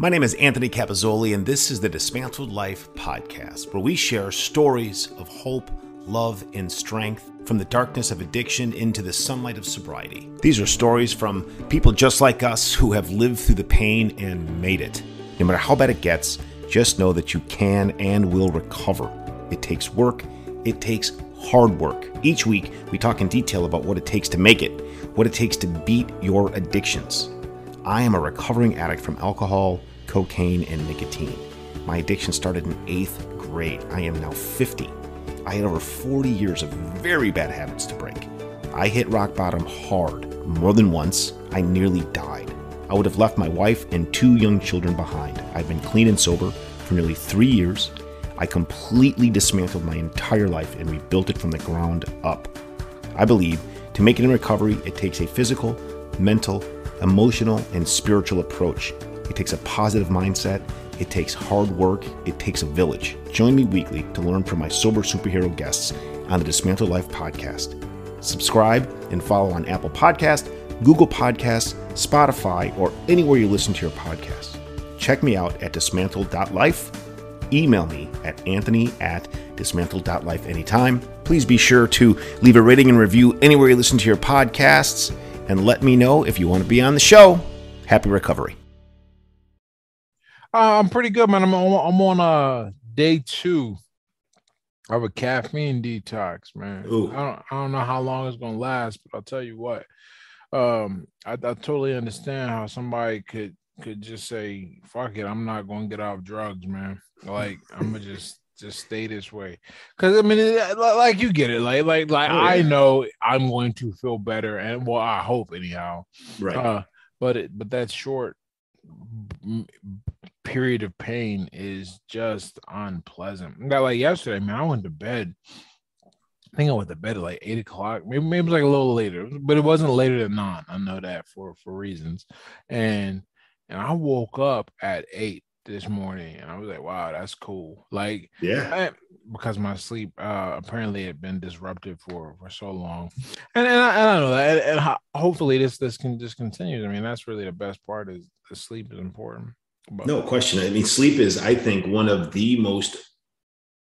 My name is Anthony Capazzoli, and this is the Dismantled Life podcast, where we share stories of hope, love, and strength from the darkness of addiction into the sunlight of sobriety. These are stories from people just like us who have lived through the pain and made it. No matter how bad it gets, just know that you can and will recover. It takes work, it takes hard work. Each week, we talk in detail about what it takes to make it, what it takes to beat your addictions. I am a recovering addict from alcohol cocaine, and nicotine. My addiction started in eighth grade. I am now 50. I had over 40 years of very bad habits to break. I hit rock bottom hard. More than once, I nearly died. I would have left my wife and two young children behind. I've been clean and sober for nearly three years. I completely dismantled my entire life and rebuilt it from the ground up. I believe to make it in recovery, it takes a physical, mental, emotional, and spiritual approach. It takes a positive mindset. It takes hard work. It takes a village. Join me weekly to learn from my sober superhero guests on the Dismantle Life podcast. Subscribe and follow on Apple Podcast, Google Podcasts, Spotify, or anywhere you listen to your podcasts. Check me out at dismantle.life. Email me at anthony at dismantle.life anytime. Please be sure to leave a rating and review anywhere you listen to your podcasts and let me know if you want to be on the show. Happy recovery. Uh, I'm pretty good, man. I'm on, I'm on uh day two of a caffeine detox, man. I don't, I don't know how long it's gonna last, but I'll tell you what. Um, I, I totally understand how somebody could could just say, "Fuck it, I'm not gonna get off drugs, man." Like I'm gonna just just stay this way because i mean it, like you get it like like like oh, yeah. i know i'm going to feel better and well i hope anyhow right uh, but it but that short period of pain is just unpleasant. Got like yesterday, man, I went to bed. I think I went to bed at like eight o'clock. Maybe maybe it was like a little later, but it wasn't later than nine. I know that for for reasons. And and I woke up at eight this morning, and I was like, wow, that's cool. Like, yeah. I, because my sleep uh apparently had been disrupted for for so long and and I, and I know that and, and, hopefully this this can just continue i mean that's really the best part is the sleep is important but. No question. I mean, sleep is, I think, one of the most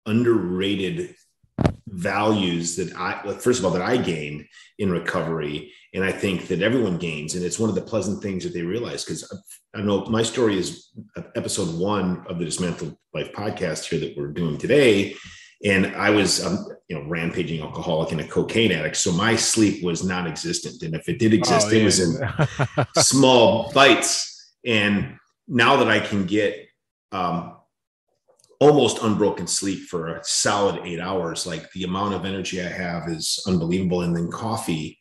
underrated values that I, well, first of all, that I gained in recovery. And I think that everyone gains. And it's one of the pleasant things that they realize. Because I know my story is episode one of the Dismantled Life podcast here that we're doing today. And I was, um, you know, rampaging alcoholic and a cocaine addict. So my sleep was non existent. And if it did exist, oh, yeah. it was in small bites. And now that I can get um, almost unbroken sleep for a solid eight hours, like the amount of energy I have is unbelievable. And then coffee,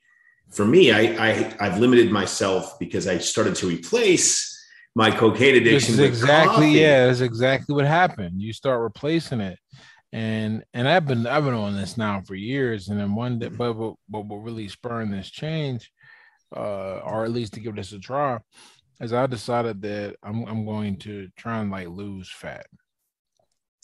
for me, I, I I've limited myself because I started to replace my cocaine addiction. exactly coffee. yeah, that's exactly what happened. You start replacing it. And and I've been I've been on this now for years, and then one day, but but, but what really spurring this change, uh, or at least to give this a try, as I decided that I'm I'm going to try and like lose fat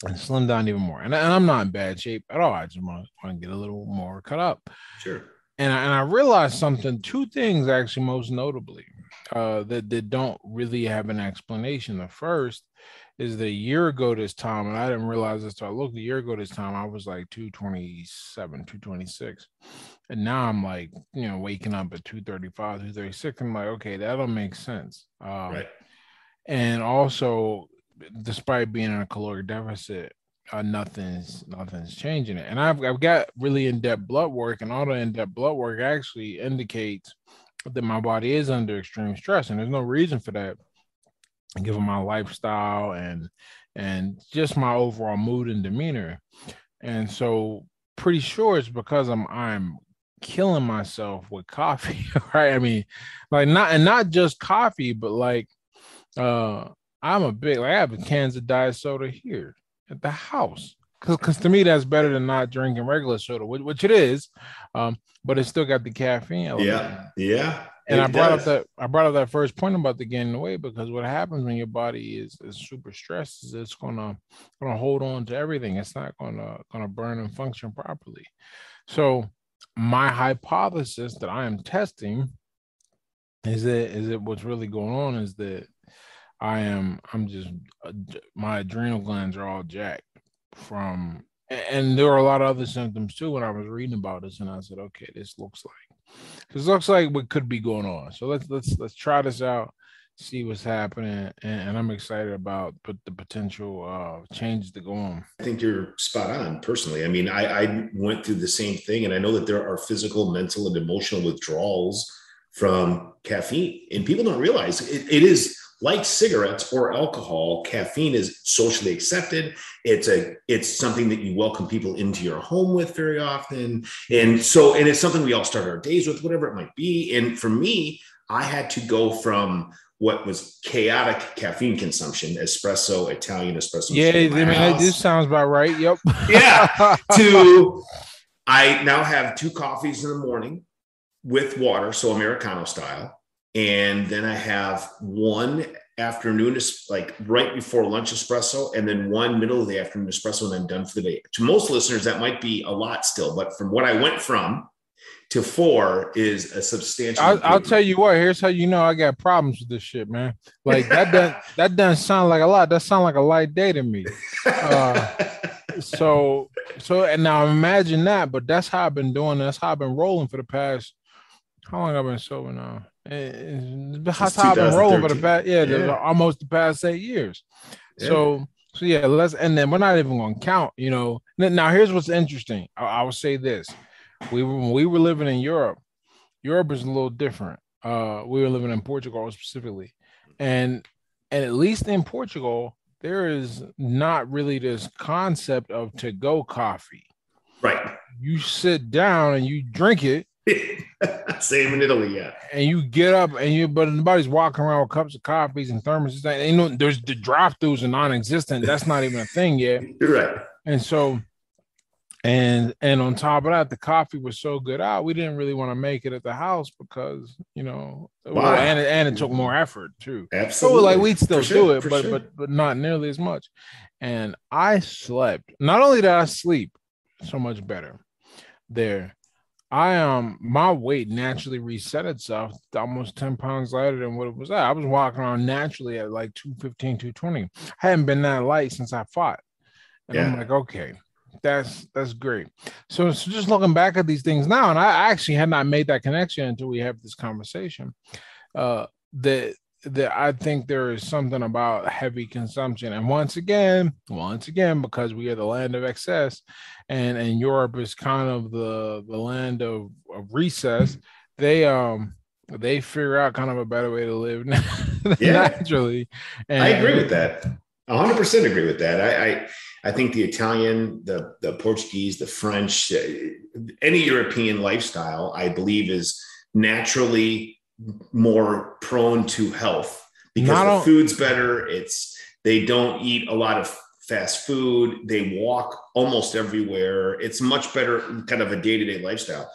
and slim down even more. And, and I'm not in bad shape at all. I just want, want to get a little more cut up. Sure. And I, and I realized something, two things actually, most notably, uh, that, that don't really have an explanation. The first is the year ago this time, and I didn't realize this. So I looked a year ago this time, I was like 227, 226. And now I'm like, you know, waking up at 235, 236. I'm like, okay, that don't make sense. Um, right. And also, despite being in a caloric deficit, uh, nothing's nothing's changing it. And I've I've got really in-depth blood work, and all the in-depth blood work actually indicates that my body is under extreme stress, and there's no reason for that given my lifestyle and and just my overall mood and demeanor. And so pretty sure it's because I'm I'm killing myself with coffee, right? I mean, like not and not just coffee, but like uh I'm a big like I have a cans of diet soda here at the house. Cause, Cause to me that's better than not drinking regular soda, which, which it is. Um, but it's still got the caffeine. Yeah, yeah and I brought does. up that I brought up that first point about the getting away because what happens when your body is, is super stressed is it's gonna gonna hold on to everything. It's not gonna gonna burn and function properly. So my hypothesis that I am testing is that is it what's really going on is that I am I'm just uh, my adrenal glands are all jacked from and there were a lot of other symptoms too when I was reading about this and I said okay this looks like this looks like what could be going on. So let's let's let's try this out see what's happening and, and I'm excited about but the potential uh changes to go on. I think you're spot on personally. I mean I I went through the same thing and I know that there are physical mental and emotional withdrawals from caffeine and people don't realize it, it is like cigarettes or alcohol, caffeine is socially accepted. It's a it's something that you welcome people into your home with very often. And so and it's something we all start our days with, whatever it might be. And for me, I had to go from what was chaotic caffeine consumption, espresso, Italian espresso. Yeah, I mean, this sounds about right. Yep. yeah. To I now have two coffees in the morning with water, so Americano style and then I have one afternoon, like right before lunch espresso, and then one middle of the afternoon espresso, and I'm done for the day. To most listeners, that might be a lot still, but from what I went from to four is a substantial. I'll, I'll, tell you what. Here's how you know I got problems with this shit, man. Like that doesn't that doesn't sound like a lot. That sound like a light day to me. Uh, so so and now imagine that, but that's how I've been doing. That's how I've been rolling for the past. How long I've been sober now? That's how I've been rolling for the past, yeah, yeah. The, almost the past eight years. Yeah. So, so yeah, let's, and then we're not even going to count, you know. Now, here's what's interesting. I, I will say this: we were when we were living in Europe. Europe is a little different. Uh, we were living in Portugal specifically, and and at least in Portugal, there is not really this concept of to go coffee. Right. You sit down and you drink it Same in Italy, yeah. And you get up and you, but nobody's walking around with cups of coffees and thermoses. And you know, there's the drive-throughs are non-existent. That's not even a thing yet. You're right. And so, and and on top of that, the coffee was so good out. We didn't really want to make it at the house because you know, well, and it, and it took more effort too. Absolutely. So like we'd still for do sure, it, but sure. but but not nearly as much. And I slept. Not only did I sleep so much better there I um my weight naturally reset itself almost 10 pounds lighter than what it was at. I was walking around naturally at like 215, 220. I hadn't been that light since I fought. And yeah. I'm like, okay, that's that's great. So, so just looking back at these things now, and I actually had not made that connection until we have this conversation. Uh that that I think there is something about heavy consumption. And once again, once again, because we are the land of excess, and and Europe is kind of the the land of, of recess, they um they figure out kind of a better way to live yeah. naturally. And, I agree with that. 100 percent agree with that. I, I I think the Italian, the the Portuguese, the French, uh, any European lifestyle, I believe, is naturally more prone to health because Not the all- food's better. It's they don't eat a lot of fast food. They walk almost everywhere. It's much better kind of a day to day lifestyle.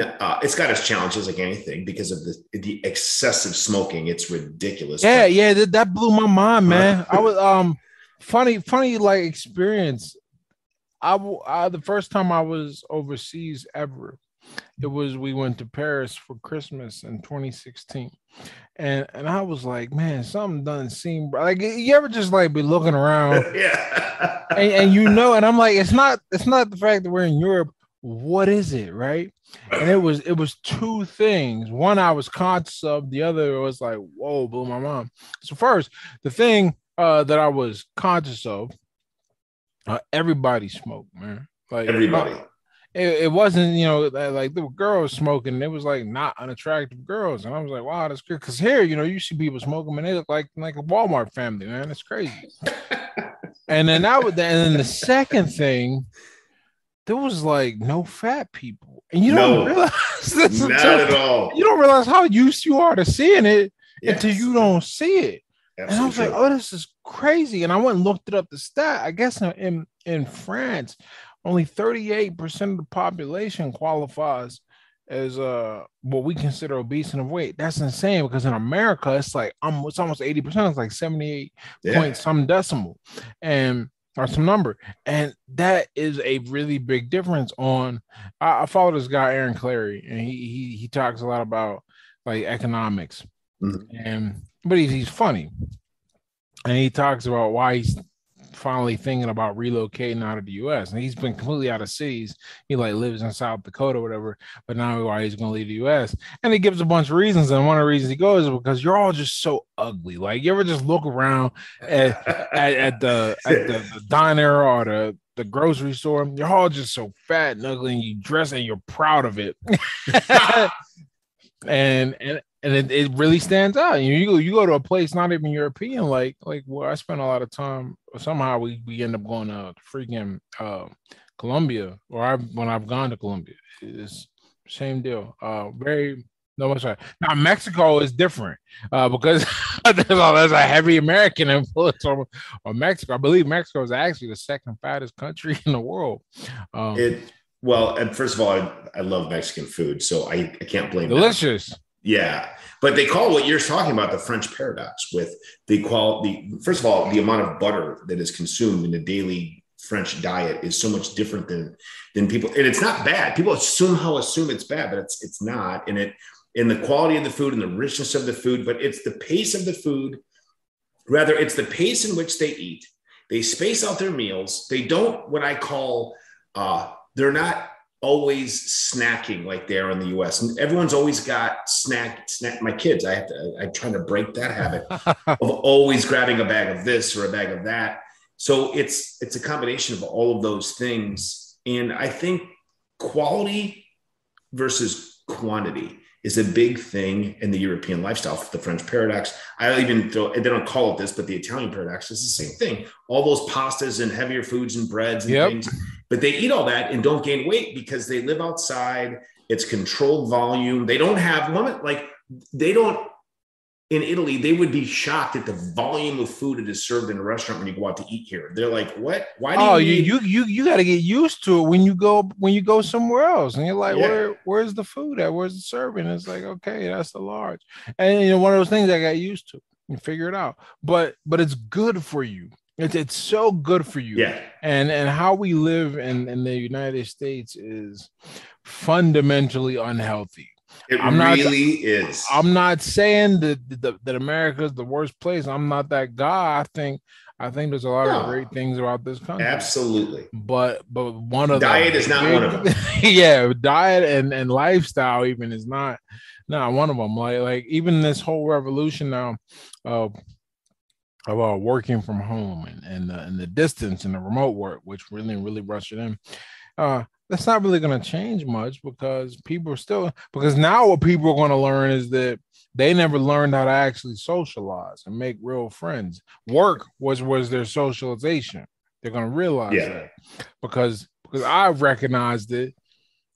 Uh, it's got its challenges like anything because of the the excessive smoking. It's ridiculous. Yeah, but, yeah, that, that blew my mind, man. I was um funny, funny like experience. I, I the first time I was overseas ever it was we went to Paris for Christmas in 2016. And and I was like, man, something doesn't seem like you ever just like be looking around. yeah. and, and you know, and I'm like, it's not it's not the fact that we're in Europe. What is it, right? And it was it was two things. One I was conscious of, the other was like, whoa, blew my mind. So first, the thing uh that I was conscious of, uh, everybody smoked, man. Like everybody. It, it wasn't, you know, like were girls smoking. It was like not unattractive girls, and I was like, wow, that's good. Because here, you know, you see people smoking, and they look like like a Walmart family, man. It's crazy. and then that would, and then the second thing, there was like no fat people, and you don't realize this not until, at all. You don't realize how used you are to seeing it yes. until you don't see it. Absolutely and I was like, oh, this is crazy. And I went and looked it up the stat. I guess in in France, only 38% of the population qualifies as uh what we consider obese and overweight. That's insane because in America it's like um it's almost 80%, it's like 78 yeah. point some decimal and or some number. And that is a really big difference on I, I follow this guy Aaron Clarey and he he he talks a lot about like economics. Mm-hmm. And but he's he's funny. and he talks about why he's finally thinking about relocating out of the U.S. And he's been completely out of cities. He like lives in South Dakota, whatever. But now why he's going to leave the U.S. And he gives a bunch of reasons. And one of the reasons he goes is because you're all just so ugly. Like you ever just look around at, at, at the at the, the diner or the the grocery store, you're all just so fat and ugly, and you dress and you're proud of it. and and and it, it really stands out. You you go, you go to a place not even European, like like where I spent a lot of time. Somehow we we end up going to freaking uh, Colombia, or I when I've gone to Colombia, it's same deal. Uh, very no much. Now Mexico is different uh, because there's, a, there's a heavy American influence on, on Mexico. I believe Mexico is actually the second fattest country in the world. Um, it well, and first of all, I, I love Mexican food, so I, I can't blame. Delicious. That. Yeah, but they call what you're talking about the French paradox with the quality. First of all, the amount of butter that is consumed in a daily French diet is so much different than than people, and it's not bad. People somehow assume it's bad, but it's it's not. And it in the quality of the food and the richness of the food, but it's the pace of the food. Rather, it's the pace in which they eat. They space out their meals. They don't what I call uh, they're not always snacking like they are in the US. And everyone's always got snack, snack. My kids, I have to, I'm trying to break that habit of always grabbing a bag of this or a bag of that. So it's it's a combination of all of those things. And I think quality versus quantity is a big thing in the European lifestyle. The French paradox. I even throw, they don't call it this, but the Italian paradox is the same thing. All those pastas and heavier foods and breads and yep. things, but they eat all that and don't gain weight because they live outside. It's controlled volume. They don't have one like they don't in Italy, they would be shocked at the volume of food that is served in a restaurant when you go out to eat here. They're like, "What? Why do oh, you?" you you you, you got to get used to it when you go when you go somewhere else, and you're like, yeah. "Where where's the food at? Where's the serving?" It's like, okay, that's the large, and you know one of those things I got used to. and figure it out, but but it's good for you. It's it's so good for you. Yeah. And and how we live in in the United States is fundamentally unhealthy it I'm really not, is. I'm not saying that, that that America is the worst place. I'm not that guy. I think I think there's a lot no. of great things about this country. Absolutely. But but one of diet the, is not big, one of them. yeah, diet and and lifestyle even is not not one of them. Like like even this whole revolution now uh about working from home and and the, and the distance and the remote work, which really really rushed it in. Uh, that's not really going to change much because people are still because now what people are going to learn is that they never learned how to actually socialize and make real friends. Work was was their socialization. They're going to realize yeah. that because because I recognized it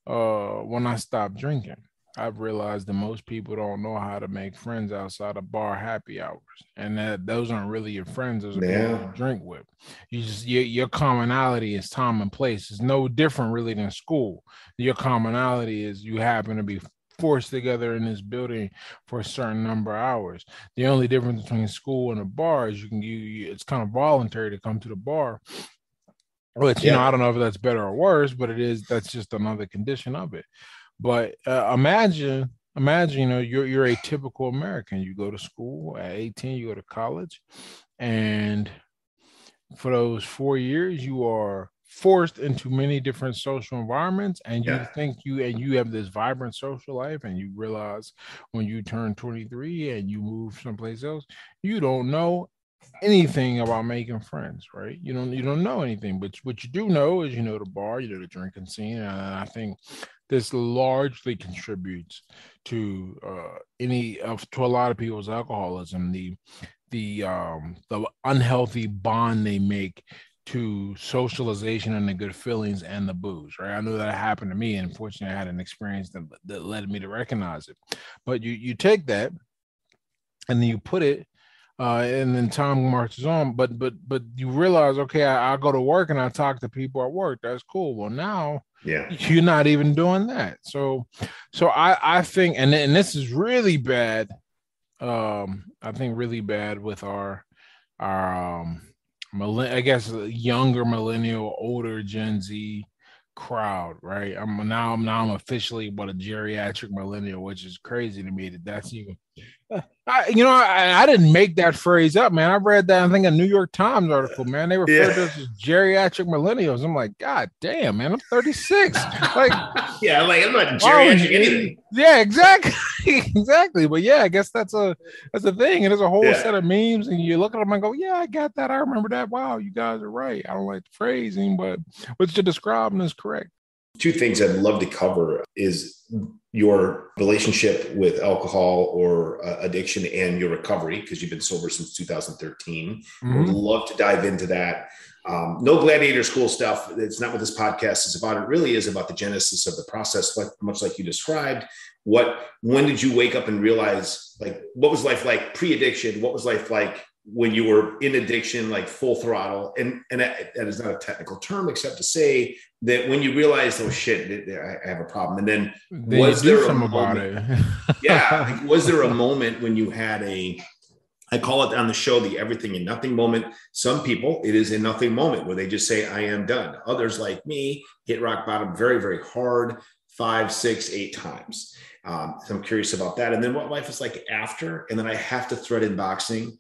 uh, when I stopped drinking. I've realized that most people don't know how to make friends outside of bar happy hours, and that those aren't really your friends. Those are yeah. people you drink with. You just your, your commonality is time and place. It's no different really than school. Your commonality is you happen to be forced together in this building for a certain number of hours. The only difference between school and a bar is you can you, it's kind of voluntary to come to the bar. Which you know I don't know if that's better or worse, but it is. That's just another condition of it. But uh, imagine, imagine, you know, you're you're a typical American. You go to school at 18, you go to college, and for those four years, you are forced into many different social environments and you yeah. think you and you have this vibrant social life and you realize when you turn 23 and you move someplace else you don't know anything about making friends right you don't you don't know anything but what you do know is you know the bar you know the drinking scene and i think this largely contributes to uh, any of to a lot of people's alcoholism the the um the unhealthy bond they make to socialization and the good feelings and the booze right i know that happened to me and fortunately i had an experience that, that led me to recognize it but you you take that and then you put it uh, and then time marches on. But but but you realize, okay, I, I, go to work and I talk to people at work. That's cool. Well, now yeah, you're not even doing that. So so I I think, and and this is really bad. Um, I think really bad with our our um, I guess younger millennial, older Gen Z crowd, right? I'm now I'm now I'm officially what a geriatric millennial, which is crazy to me that that's even I, you know, I, I, didn't make that phrase up, man. I read that, I think, a New York Times article, man. They referred yeah. to us as geriatric millennials. I'm like, God damn, man, I'm 36. like, yeah, like I'm not oh, geriatric anything. Yeah, exactly, exactly. But yeah, I guess that's a that's a thing, and there's a whole yeah. set of memes, and you look at them and go, Yeah, I got that. I remember that. Wow, you guys are right. I don't like the phrasing, but what you're describing is correct. Two things I'd love to cover is your relationship with alcohol or uh, addiction and your recovery because you've been sober since 2013. Mm-hmm. Would love to dive into that. Um, no gladiator school stuff. It's not what this podcast is about. It really is about the genesis of the process, like much like you described. What when did you wake up and realize like what was life like pre-addiction? What was life like when you were in addiction, like full throttle, and and that, that is not a technical term except to say that when you realize, oh shit, I have a problem, and then they was there a moment, about it? yeah, like, was there a moment when you had a I call it on the show the everything and nothing moment. Some people, it is a nothing moment where they just say, I am done. Others, like me, hit rock bottom very, very hard, five, six, eight times. Um, so I'm curious about that. And then what life is like after. And then I have to thread in boxing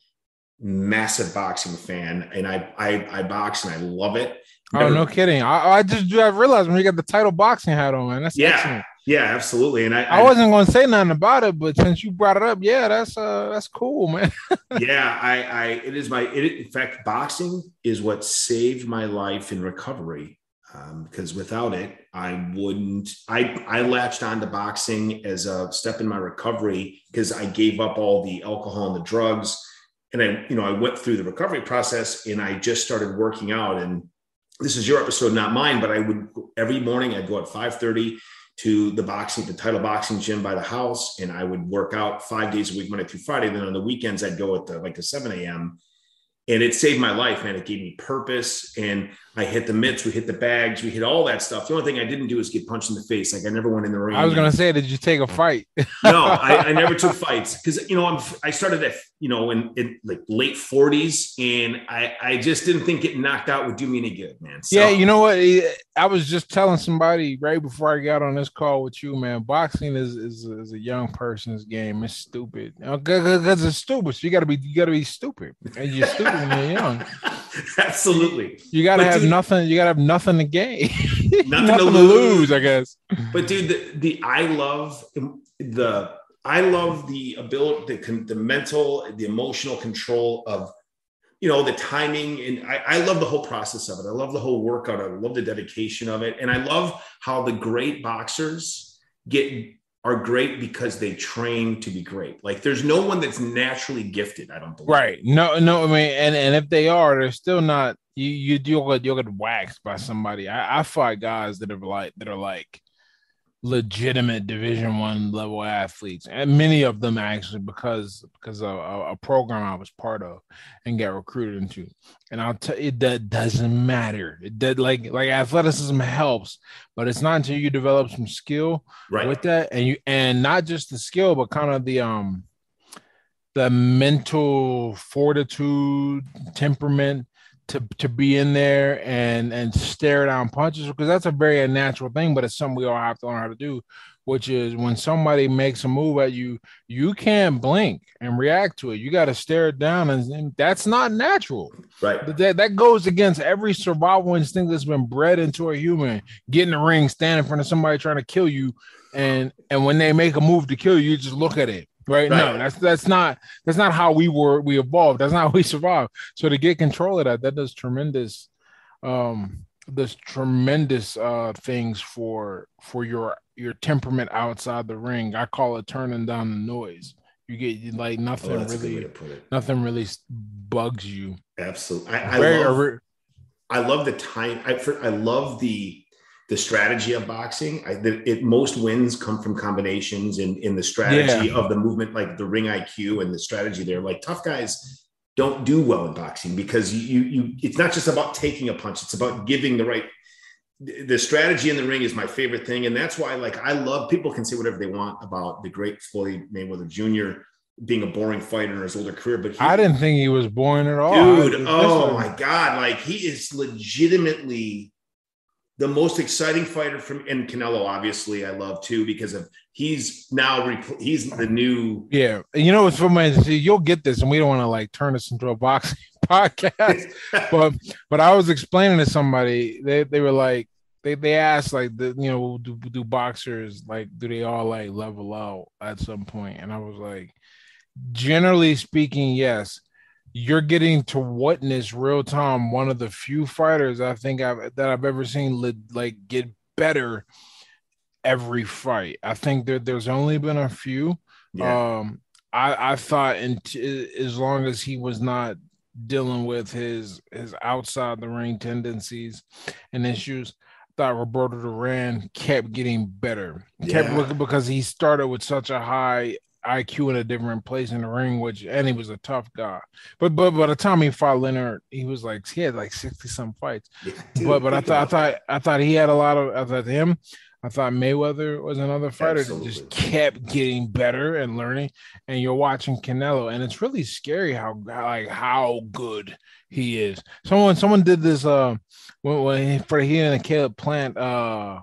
massive boxing fan, and I I, I box and I love it. Never, oh, no kidding! I, I just I realized when you got the title boxing hat on, man. That's yeah, excellent. yeah, absolutely. And I, I, I wasn't going to say nothing about it, but since you brought it up, yeah, that's uh that's cool, man. yeah, I I it is my it, in fact boxing is what saved my life in recovery. Um, because without it, I wouldn't. I I latched on to boxing as a step in my recovery because I gave up all the alcohol and the drugs and I, you know, I went through the recovery process and I just started working out. And this is your episode, not mine, but I would every morning I'd go at 5:30 to the boxing, the title boxing gym by the house, and I would work out five days a week, Monday through Friday. Then on the weekends, I'd go at the like the 7 a.m. And it saved my life, man. It gave me purpose. And I hit the mitts, we hit the bags, we hit all that stuff. The only thing I didn't do is get punched in the face. Like I never went in the ring. I was gonna say, did you take a fight? no, I, I, never took fights because you know I'm I started at you know in, in like late 40s, and I I just didn't think getting knocked out would do me any good, man. So, yeah, you know what? I was just telling somebody right before I got on this call with you, man. Boxing is is, is a young person's game. It's stupid uh, because it's stupid. So you got to be you got to be stupid, and you're stupid when you're young. Absolutely. You gotta but have dude, nothing. You gotta have nothing to gain. Nothing, nothing to, lose. lose, I guess. But dude, the, the I love the I love the ability, the, the mental, the emotional control of, you know, the timing. And I, I love the whole process of it. I love the whole workout. I love the dedication of it. And I love how the great boxers get are great because they train to be great. Like there's no one that's naturally gifted. I don't believe. Right. No, no. I mean, and, and if they are, they're still not. You you you'll get you'll get waxed by somebody. I, I fight guys that are like that are like legitimate division one level athletes and many of them actually because because of a, a, program i was part of and got recruited into and i'll tell you that doesn't matter it did like like athleticism helps but it's not until you develop some skill right. with that and you and not just the skill but kind of the um the mental fortitude temperament to to be in there and and stare down punches because that's a very unnatural thing, but it's something we all have to learn how to do. Which is when somebody makes a move at you, you can't blink and react to it. You got to stare it down, and, and, that's not natural. Right. That that goes against every survival instinct that's been bred into a human. Get in the ring, stand in front of somebody trying to kill you, and and when they make a move to kill you, you just look at it right? right? No, that's that's not that's not how we were we evolved. That's not how we survived. So to get control of that, that does tremendous um does tremendous uh things for for your your temperament outside the ring. I call it turning down the noise. You get like nothing oh, really nothing really bugs you. Absolutely. I, I love, I love the time I for, I love the the strategy of boxing. I, the, it most wins come from combinations in in the strategy yeah. of the movement, like the ring IQ and the strategy there. Like tough guys don't do well in boxing because you you it's not just about taking a punch; it's about giving the right. The strategy in the ring is my favorite thing, and that's why like I love. People can say whatever they want about the great Floyd Mayweather Jr being a boring fighter in his older career, but he, I didn't think he was boring at all. Dude, oh my god, like he is legitimately the most exciting fighter from and Canelo, obviously, I love too because of he's now he's the new. Yeah, you know, it's for my you'll get this, and we don't want to like turn this into a boxing podcast, but but I was explaining to somebody they they were like they they asked like the you know do do boxers like do they all like level out at some point, and I was like, generally speaking, yes you're getting to witness real time one of the few fighters I think I've that I've ever seen like get better every fight. I think that there's only been a few. Yeah. Um, I I thought in t- as long as he was not dealing with his his outside the ring tendencies and issues, I thought Roberto Duran kept getting better. Yeah. Kept because he started with such a high IQ in a different place in the ring, which and he was a tough guy. But but by the time he fought Leonard, he was like he had like 60 some fights. Yeah, dude, but but I thought I thought I thought he had a lot of I thought him. I thought Mayweather was another fighter Absolutely. that just kept getting better and learning. And you're watching Canelo, and it's really scary how like how good he is. Someone someone did this uh when, when for he and Caleb Plant uh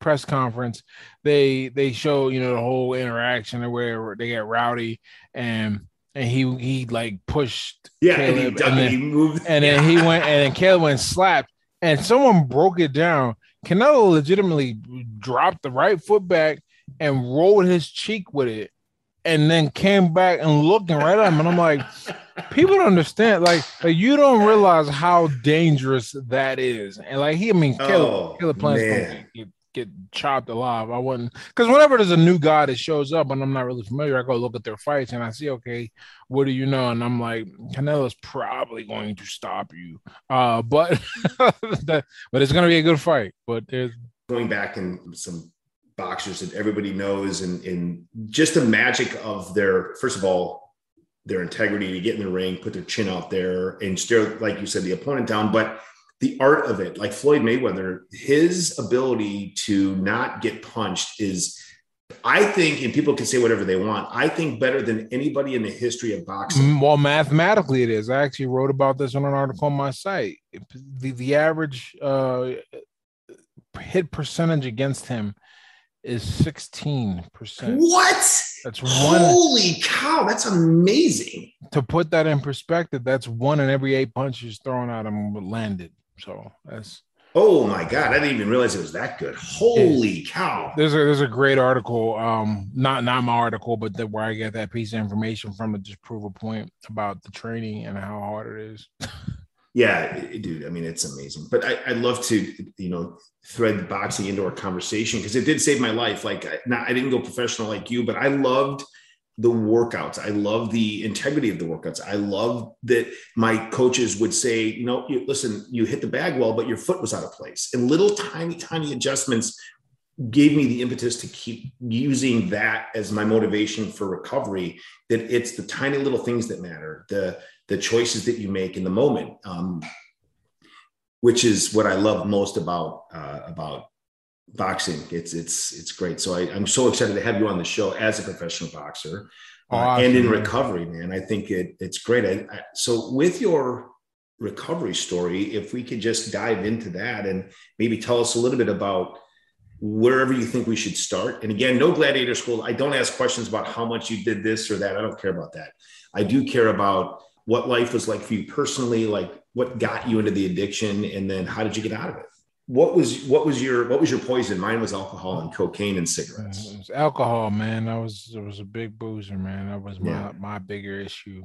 press conference, they they show you know the whole interaction where they get rowdy and and he he like pushed yeah Caleb, and, he, and then, he moved and then he went and then Caleb went slapped and someone broke it down. Canelo legitimately dropped the right foot back and rolled his cheek with it, and then came back and looking right at him. And I'm like, people don't understand. Like, like you don't realize how dangerous that is. And like he, I mean, Caleb, oh, Caleb Plant's get chopped alive. I wouldn't because whenever there's a new guy that shows up and I'm not really familiar, I go look at their fights and I see, okay, what do you know? And I'm like, Canelo's probably going to stop you. Uh, but but it's gonna be a good fight. But there's going back in some boxers that everybody knows and, and just the magic of their first of all their integrity to get in the ring, put their chin out there and stare, like you said, the opponent down. But the art of it, like Floyd Mayweather, his ability to not get punched is, I think, and people can say whatever they want. I think better than anybody in the history of boxing. Well, mathematically, it is. I actually wrote about this on an article on my site. The the average uh, hit percentage against him is 16%. What? That's one. Holy cow, that's amazing. To put that in perspective, that's one in every eight punches thrown at him landed. So that's Oh my god, I didn't even realize it was that good. Holy cow. There's a there's a great article, um, not not my article, but the, where I get that piece of information from to just prove a point about the training and how hard it is. yeah, dude, I mean it's amazing. But I, I'd love to, you know, thread boxing into our conversation because it did save my life. Like I, not, I didn't go professional like you, but I loved the workouts. I love the integrity of the workouts. I love that my coaches would say, you know, listen, you hit the bag well, but your foot was out of place. And little tiny, tiny adjustments gave me the impetus to keep using that as my motivation for recovery. That it's the tiny little things that matter, the the choices that you make in the moment, um, which is what I love most about uh, about boxing. It's it's it's great. So I, am so excited to have you on the show as a professional boxer uh, and in recovery, man. I think it it's great. I, I, so with your recovery story, if we could just dive into that and maybe tell us a little bit about wherever you think we should start. And again, no gladiator school. I don't ask questions about how much you did this or that. I don't care about that. I do care about what life was like for you personally, like what got you into the addiction, and then how did you get out of it? What was what was your what was your poison? Mine was alcohol and cocaine and cigarettes. It was alcohol, man. I was it was a big boozer, man. That was my yeah. my bigger issue.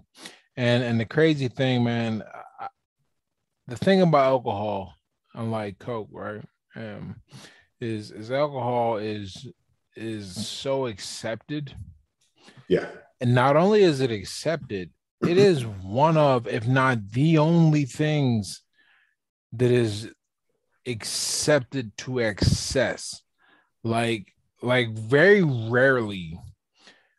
And and the crazy thing, man, I, the thing about alcohol, unlike coke, right? Um, is is alcohol is is so accepted. Yeah. And not only is it accepted, it is one of, if not the only things that is accepted to excess. Like like very rarely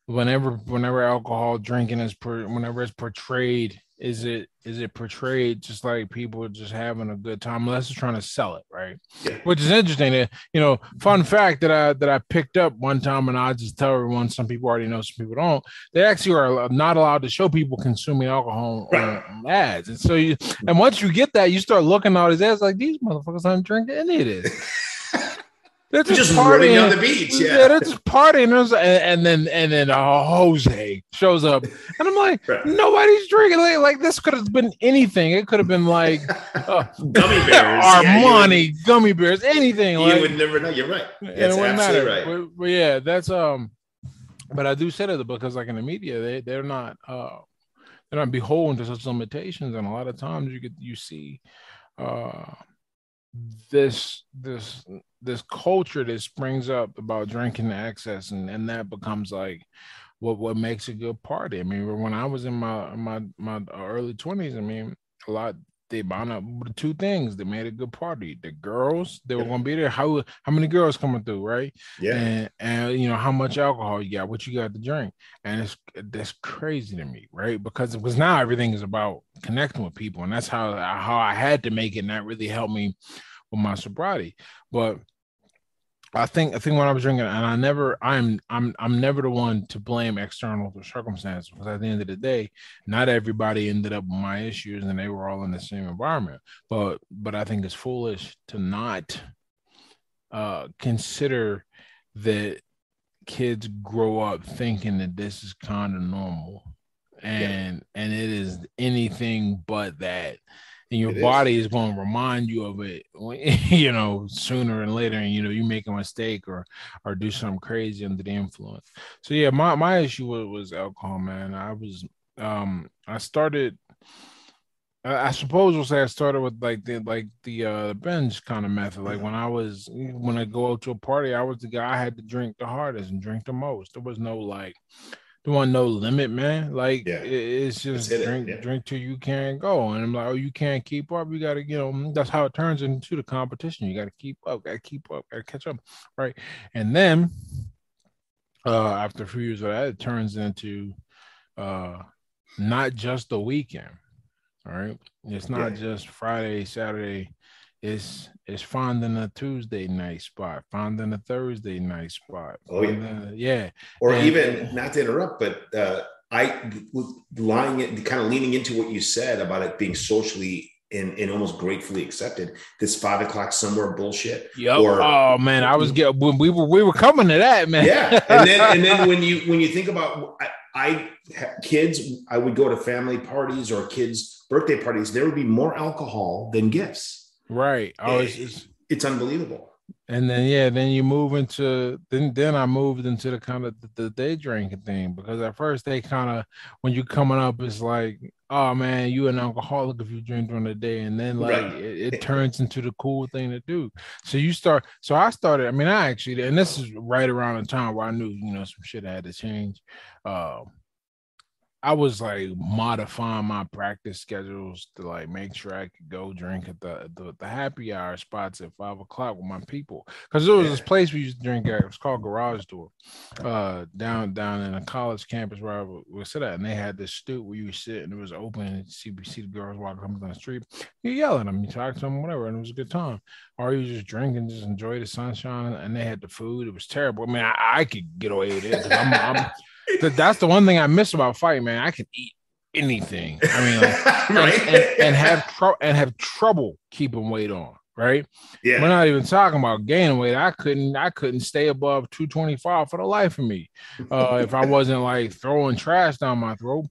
whenever whenever alcohol drinking is per, whenever it's portrayed is it is it portrayed just like people just having a good time unless they're trying to sell it, right? Yeah. Which is interesting. You know, fun fact that I that I picked up one time, and I just tell everyone. Some people already know, some people don't. They actually are not allowed to show people consuming alcohol right. on ads, and so you and once you get that, you start looking at all these ads like these motherfuckers aren't drinking any of this. They're just, just partying on the beach. Yeah, yeah they're just partying. And, and then and then uh, Jose shows up, and I'm like, right. nobody's drinking. Like, like this could have been anything. It could have been like uh, gummy bears, Armani yeah, gummy bears, anything. You like, would never know. You're right. That's absolutely right. But, but, yeah, that's um. But I do say that because like in the media, they they're not uh they're not beholden to such limitations, and a lot of times you get you see uh this this this culture that springs up about drinking excess and, and that becomes like what what makes a good party. I mean, when I was in my my my early twenties, I mean, a lot they bound up with two things that made a good party. The girls, they were gonna be there. How how many girls coming through, right? Yeah. And and you know how much alcohol you got, what you got to drink, and it's that's crazy to me, right? Because it was now everything is about connecting with people, and that's how how I had to make it, and that really helped me with my sobriety. But I think I think when I was drinking, and I never, I'm I'm I'm never the one to blame external circumstances because at the end of the day, not everybody ended up with my issues, and they were all in the same environment. But but I think it's foolish to not uh, consider that kids grow up thinking that this is kind of normal, and yeah. and it is anything but that and your it body is. is. going to remind you of it you know sooner and later and you know you make a mistake or or do something crazy under the influence so yeah my my issue was, was alcohol man i was um i started I suppose we'll say I started with like the like the uh binge kind of method. Like when I was when I go out to a party, I was the guy I had to drink the hardest and drink the most. There was no like there wasn't no limit, man. Like yeah. it's just drink, it. yeah. drink till you can't go. And I'm like, oh, you can't keep up. You gotta, you know, that's how it turns into the competition. You gotta keep up, gotta keep up, gotta catch up. Right. And then uh after a few years of that, it turns into uh not just the weekend. All right. It's not yeah. just Friday, Saturday, it's it's finding a Tuesday night spot, finding a Thursday night spot. Oh yeah, yeah. Or and, even not to interrupt, but uh, I lying it, kind of leaning into what you said about it being socially and, and almost gratefully accepted. This five o'clock somewhere bullshit. Yep. Or, oh man, I was get when we were we were coming to that man. Yeah, and then and then when you when you think about I, I kids, I would go to family parties or kids' birthday parties. There would be more alcohol than gifts Right. Oh, it's, it's, it's unbelievable. And then yeah, then you move into then then I moved into the kind of the, the day drinking thing because at first they kind of when you coming up it's like oh man you an alcoholic if you drink during the day and then like right. it, it, turns into the cool thing to do so you start so I started I mean I actually and this is right around the time where I knew you know some shit had to change. Um, I was like modifying my practice schedules to like make sure I could go drink at the the, the happy hour spots at five o'clock with my people. Because there was this place we used to drink at. It was called Garage Door, uh, down down in a college campus where I would, sit at, and they had this stoop where you would sit and it was open. And see, see the girls walking up down the street. You yell at them, you talk to them, whatever, and it was a good time. Or you just drink and just enjoy the sunshine. And they had the food. It was terrible. I mean, I, I could get away with it. I'm, I'm that's the one thing I miss about fighting, man. I can eat anything. I mean, like, right? and, and, and, have tr- and have trouble keeping weight on. Right? Yeah. We're not even talking about gaining weight. I couldn't. I couldn't stay above two twenty five for the life of me, uh, if I wasn't like throwing trash down my throat.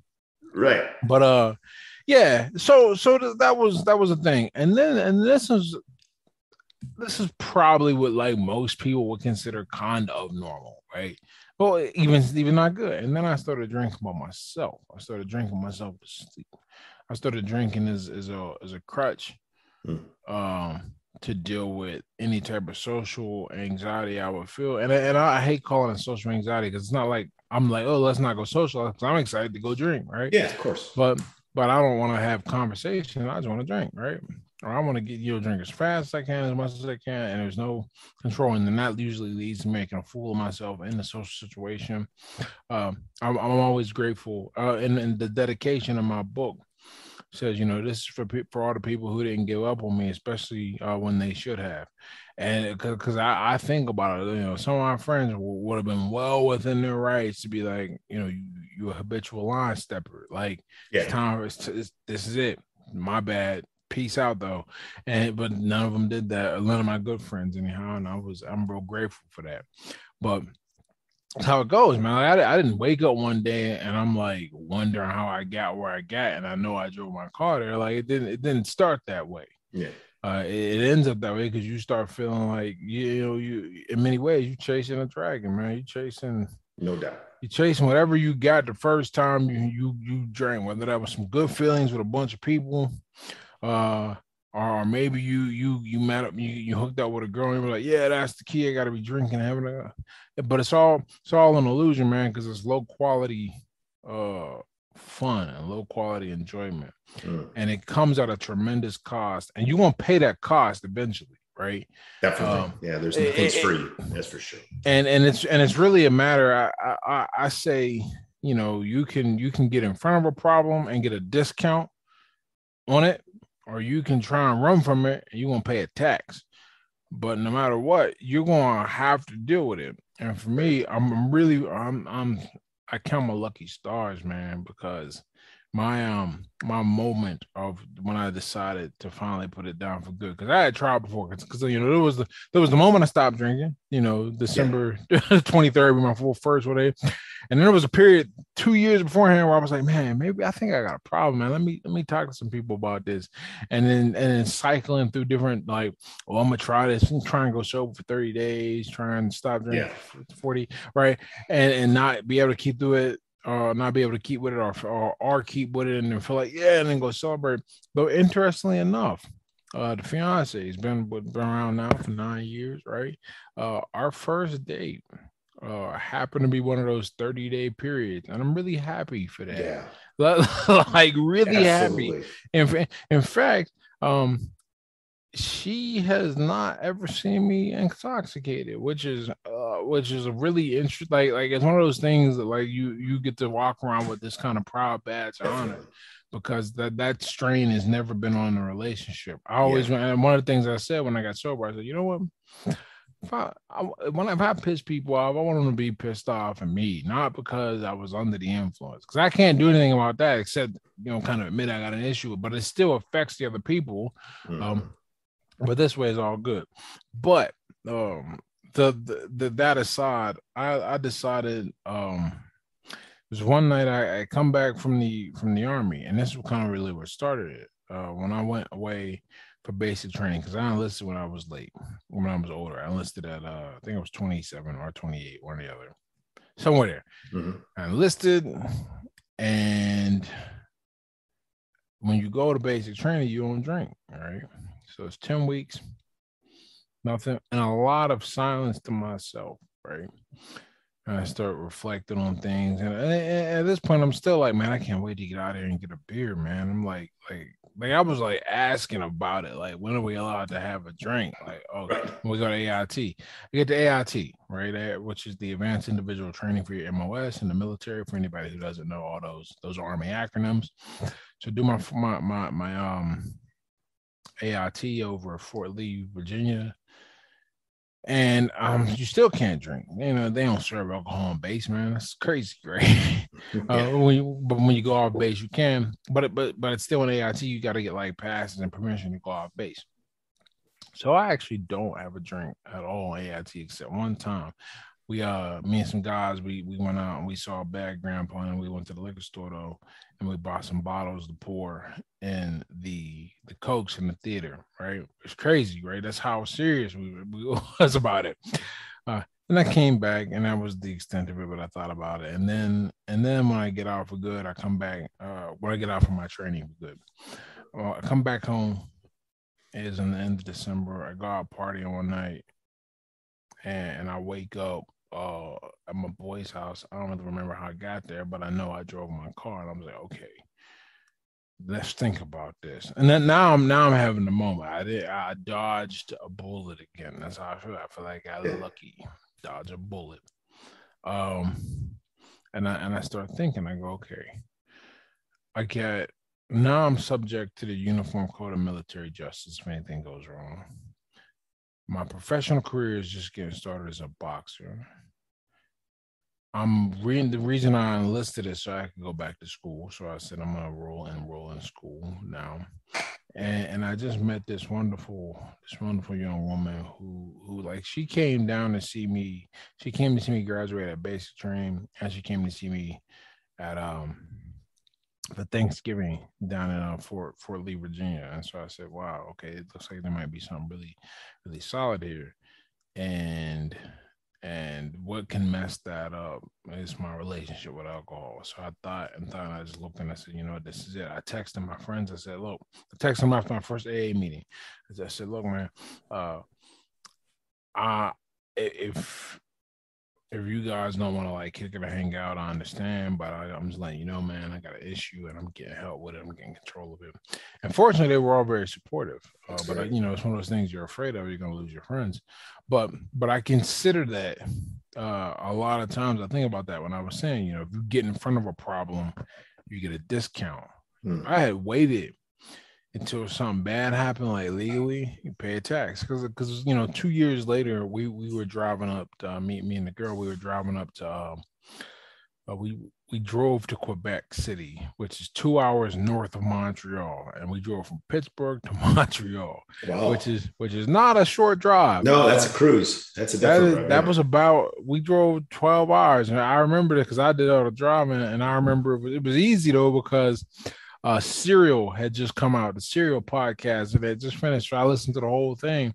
Right. But uh, yeah. So so th- that was that was a thing, and then and this is this is probably what like most people would consider kind of normal, right? Well, even even not good. And then I started drinking by myself. I started drinking myself to sleep. I started drinking as, as a as a crutch mm. um, to deal with any type of social anxiety I would feel. And and I, I hate calling it social anxiety because it's not like I'm like, oh, let's not go social. I'm excited to go drink, right? Yeah, of course. But but I don't want to have conversation. I just want to drink, right? Or I want to get you a drink as fast as I can, as much as I can, and there's no control. And then that usually leads to making a fool of myself in the social situation. Um, I'm, I'm, always grateful. Uh, and, and the dedication of my book says, you know, this is for for all the people who didn't give up on me, especially uh, when they should have. And because I, I think about it, you know, some of my friends would have been well within their rights to be like, you know, you, you a habitual line stepper. Like, yeah. it's time, it's, it's, this is it. My bad. Peace out though. And but none of them did that. None of my good friends, anyhow. And I was, I'm real grateful for that. But that's how it goes, man. I, I didn't wake up one day and I'm like wondering how I got where I got, and I know I drove my car there. Like it didn't, it didn't start that way. Yeah. Uh, it, it, ends up that way because you start feeling like you know you in many ways you're chasing a dragon, man. You chasing no doubt. You chasing whatever you got the first time you you you drank, whether that was some good feelings with a bunch of people, uh, or maybe you you you met up you, you hooked up with a girl and you were like yeah that's the key. I gotta be drinking having a but it's all it's all an illusion man because it's low quality uh fun and low quality enjoyment. Mm. and it comes at a tremendous cost and you're gonna pay that cost eventually right? Definitely. Um, yeah there's nothing's it, free that's for sure. And and it's and it's really a matter I, I i say you know you can you can get in front of a problem and get a discount on it or you can try and run from it and you're gonna pay a tax. But no matter what, you're gonna have to deal with it. And for me, I'm really I'm I'm I count my lucky stars, man, because my um my moment of when I decided to finally put it down for good because I had tried before because you know there was the there was the moment I stopped drinking you know December twenty third yeah. my full first one day and then there was a period two years beforehand where I was like man maybe I think I got a problem man. Let me let me talk to some people about this. And then and then cycling through different like oh I'm gonna try this. And try and go sober for thirty days try and stop drinking yeah. forty right? And and not be able to keep through it or not be able to keep with it or, or, or keep with it and then feel like yeah and then go celebrate but interestingly enough uh the fiance has been, been around now for nine years right? Uh our first date uh happened to be one of those 30 day periods and i'm really happy for that. Yeah. Like really Absolutely. happy in, in fact um she has not ever seen me intoxicated, which is uh, which is a really interesting. Like like it's one of those things that like you you get to walk around with this kind of proud badge on it because that that strain has never been on the relationship. I always yeah. and one of the things I said when I got sober, I said, you know what. If I, I, when if I piss people off, I want them to be pissed off at me, not because I was under the influence. Because I can't do anything about that except you know kind of admit I got an issue, but it still affects the other people. Mm-hmm. Um, but this way is all good. But um, the, the, the that aside, I I decided um, it was one night I, I come back from the from the army, and this was kind of really what started it. Uh, when I went away for basic training, because I enlisted when I was late, when I was older. I enlisted at uh, I think I was 27 or 28, one or the other, somewhere there. Mm-hmm. I enlisted, and when you go to basic training, you don't drink, all right? So it's 10 weeks, nothing, and a lot of silence to myself, right? And I start reflecting on things. And at this point, I'm still like, man, I can't wait to get out here and get a beer, man. I'm like, like, like I was like asking about it, like when are we allowed to have a drink? Like, oh, we go to AIT. We get to AIT, right? Which is the Advanced Individual Training for your MOS in the military. For anybody who doesn't know all those, those Army acronyms. So do my my my my um AIT over Fort Lee, Virginia. And um, you still can't drink. You know, they don't serve alcohol on base, man. That's crazy, right? uh, when you, but when you go off base, you can. But it, but but it's still an AIT. You got to get like passes and permission to go off base. So I actually don't have a drink at all AIT except one time we uh me and some guys we we went out and we saw a bad grandpa and we went to the liquor store though and we bought some bottles to pour in the the cokes in the theater right? It's crazy right? That's how serious we, we was about it. Uh and I came back and that was the extent of it but I thought about it. And then and then when I get out for good I come back uh when I get out from my training for good. Uh, I come back home is in the end of December I go out partying one night and I wake up uh at my boy's house. I don't really remember how I got there, but I know I drove my car and I was like, okay, let's think about this. And then now I'm now I'm having the moment. I did I dodged a bullet again. That's how I feel. I feel like I got lucky. Dodge a bullet. Um and I and I start thinking, I go, okay, I get now I'm subject to the Uniform Code of Military Justice if anything goes wrong. My professional career is just getting started as a boxer. I'm reading the reason I enlisted is so I could go back to school. So I said I'm gonna roll and roll in school now. And and I just met this wonderful, this wonderful young woman who who like she came down to see me. She came to see me graduate at basic training, and she came to see me at um for Thanksgiving down in uh, Fort Fort Lee, Virginia. And so I said, "Wow, okay, it looks like there might be something really, really solid here." And and what can mess that up is my relationship with alcohol. So I thought and thought, and I just looked and I said, you know what, this is it. I texted my friends. I said, look, I texted them after my first AA meeting. I said, look, man, uh, I if if you guys don't want to like kick it or hang out, I understand. But I, am just letting you know, man, I got an issue and I'm getting help with it. I'm getting control of it. And fortunately, they were all very supportive. Uh, but right. you know, it's one of those things you're afraid of. You're gonna lose your friends. But but I consider that uh, a lot of times. I think about that when I was saying, you know, if you get in front of a problem, you get a discount. Hmm. I had waited until something bad happened, like legally, you pay a tax. Because, because you know, two years later, we we were driving up to uh, me, me and the girl. We were driving up to. Um, uh, we we drove to Quebec City, which is two hours north of Montreal, and we drove from Pittsburgh to Montreal, wow. which is which is not a short drive. No, that's a cruise. That's a that, is, that was about we drove twelve hours, and I remember it because I did all the driving, and I remember it was, it was easy though because uh Serial had just come out, the Serial podcast, and it just finished. So I listened to the whole thing,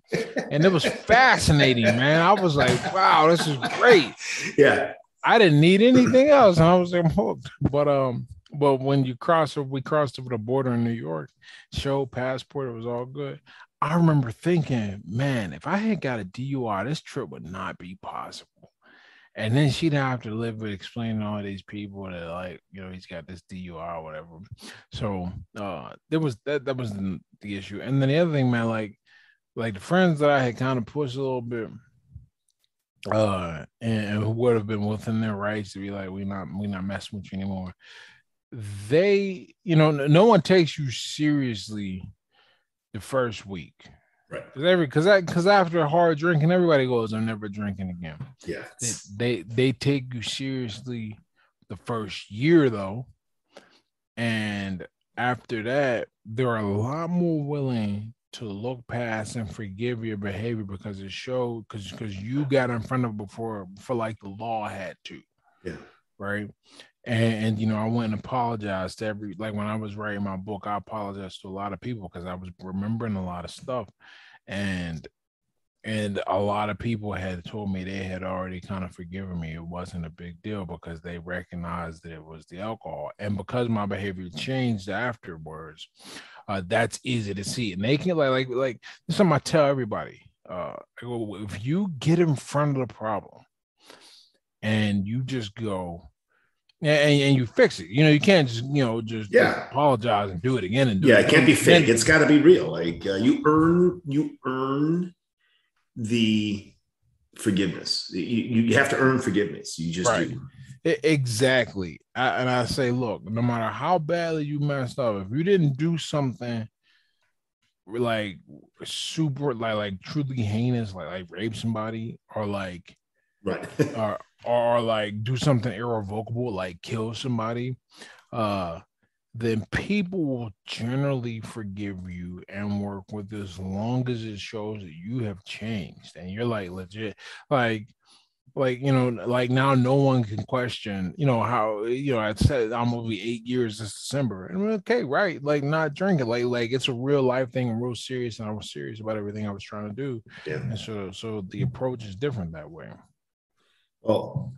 and it was fascinating, man. I was like, wow, this is great. Yeah. I didn't need anything else, and I was hooked. But um, but when you cross we crossed over the border in New York, show passport, it was all good. I remember thinking, man, if I had got a DUI, this trip would not be possible. And then she'd have to live with explaining all these people that like, you know, he's got this DUI or whatever. So uh there was that that was the, the issue. And then the other thing, man, like like the friends that I had kind of pushed a little bit, uh, and, who would have been within their rights to be like, we not we not messing with you anymore. They, you know, no one takes you seriously the first week. Right. Because every because that because after a hard drinking, everybody goes, I'm never drinking again. Yeah. They, they they take you seriously the first year though. And after that, they're a lot more willing to look past and forgive your behavior because it showed because because you got in front of before for like the law had to. Yeah. Right. And, and, you know, I went and apologized to every like when I was writing my book, I apologized to a lot of people because I was remembering a lot of stuff. And and a lot of people had told me they had already kind of forgiven me. It wasn't a big deal because they recognized that it was the alcohol. And because my behavior changed afterwards, uh, that's easy to see. And they can like like like this something I tell everybody. Uh, if you get in front of the problem and you just go, and, and you fix it. You know, you can't just you know just yeah. apologize and do it again and do yeah, it. it can't be fake. It's got to be real. Like uh, you earn you earn the forgiveness. You, you have to earn forgiveness. You just right. do. Exactly. I, and I say, look, no matter how badly you messed up, if you didn't do something like super, like like truly heinous, like like rape somebody, or like right, or or like do something irrevocable, like kill somebody, uh, then people will generally forgive you and work with as long as it shows that you have changed and you're like legit, like like you know like now no one can question you know how you know i said i'm gonna be eight years this december. And okay right like not drinking like like it's a real life thing i'm real serious and i was serious about everything i was trying to do. Yeah. and so so the approach is different that way well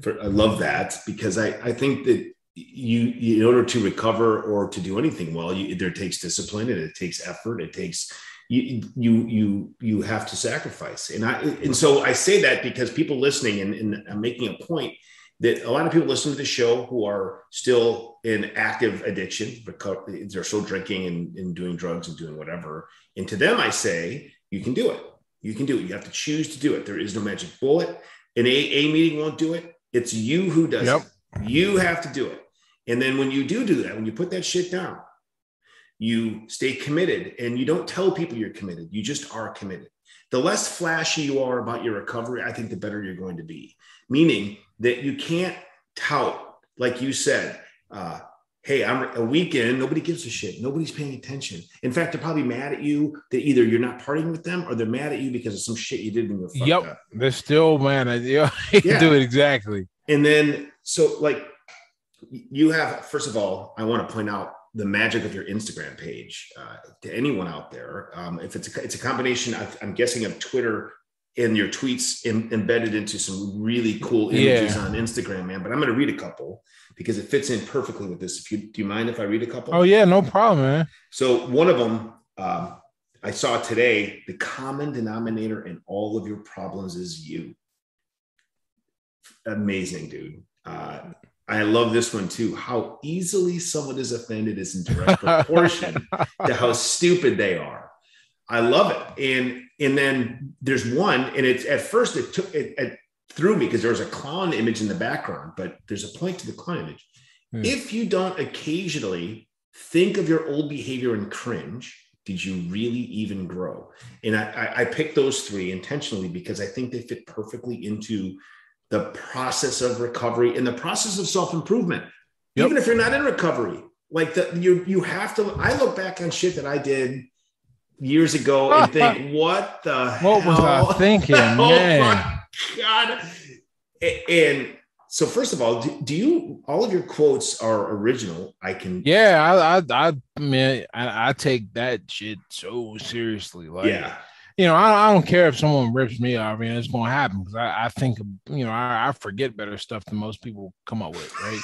for, i love that because i i think that you in order to recover or to do anything well you, there takes discipline and it takes effort. It takes you you you you have to sacrifice. And i and so i say that because people listening and, and i'm making a point that a lot of people listen to the show who are still in active addiction because they're still drinking and, and doing drugs and doing whatever. And to them i say you can do it. You can do it. You have to choose to do it. There is no magic bullet an aa meeting won't do it it's you who does yep. it you have to do it and then when you do do that when you put that shit down you stay committed and you don't tell people you're committed. You just are committed. The less flashy you are about your recovery, I think the better you're going to be. Meaning that you can't tout, like you said, uh, hey, I'm a weekend, nobody gives a shit. Nobody's paying attention. In fact, they're probably mad at you that either you're not partying with them or they're mad at you because of some shit you did in your Yep. up. They're still mad at you. Yeah. Do it exactly. And then, so like you have, first of all, I want to point out the magic of your Instagram page uh, to anyone out there. Um, if it's a, it's a combination, of, I'm guessing of Twitter and your tweets em- embedded into some really cool images Yeah. on Instagram, man. But I'm going to read a couple because it fits in perfectly with this. If you do you mind if I read a couple? Oh yeah, no problem, man. So one of them um, I saw today. The common denominator in all of your problems is you. Amazing, dude. Uh, I love this one too. How easily someone is offended is in direct proportion to how stupid they are. I love it. And and then there's one, and it's at first it took it, it threw me because there was a clown image in the background, but there's a point to the clown image. Hmm. If you don't occasionally think of your old behavior and cringe, did you really even grow? And I, I, I picked those three intentionally because I think they fit perfectly into the process of recovery and the process of self-improvement. Yep. Even if you're not in recovery, like the you you have to. I look back on shit that I did years ago and think, what the What was I hell? thinking, oh man? my god! And so, first of all, do, do you all of your quotes are original? I can, Yeah, I, I, I man, I, I take that shit so seriously. Like, yeah, you know, I, I don't care if someone rips me off. I mean, it's gonna happen because I, I think, you know, I, I forget better stuff than most people come up with, right?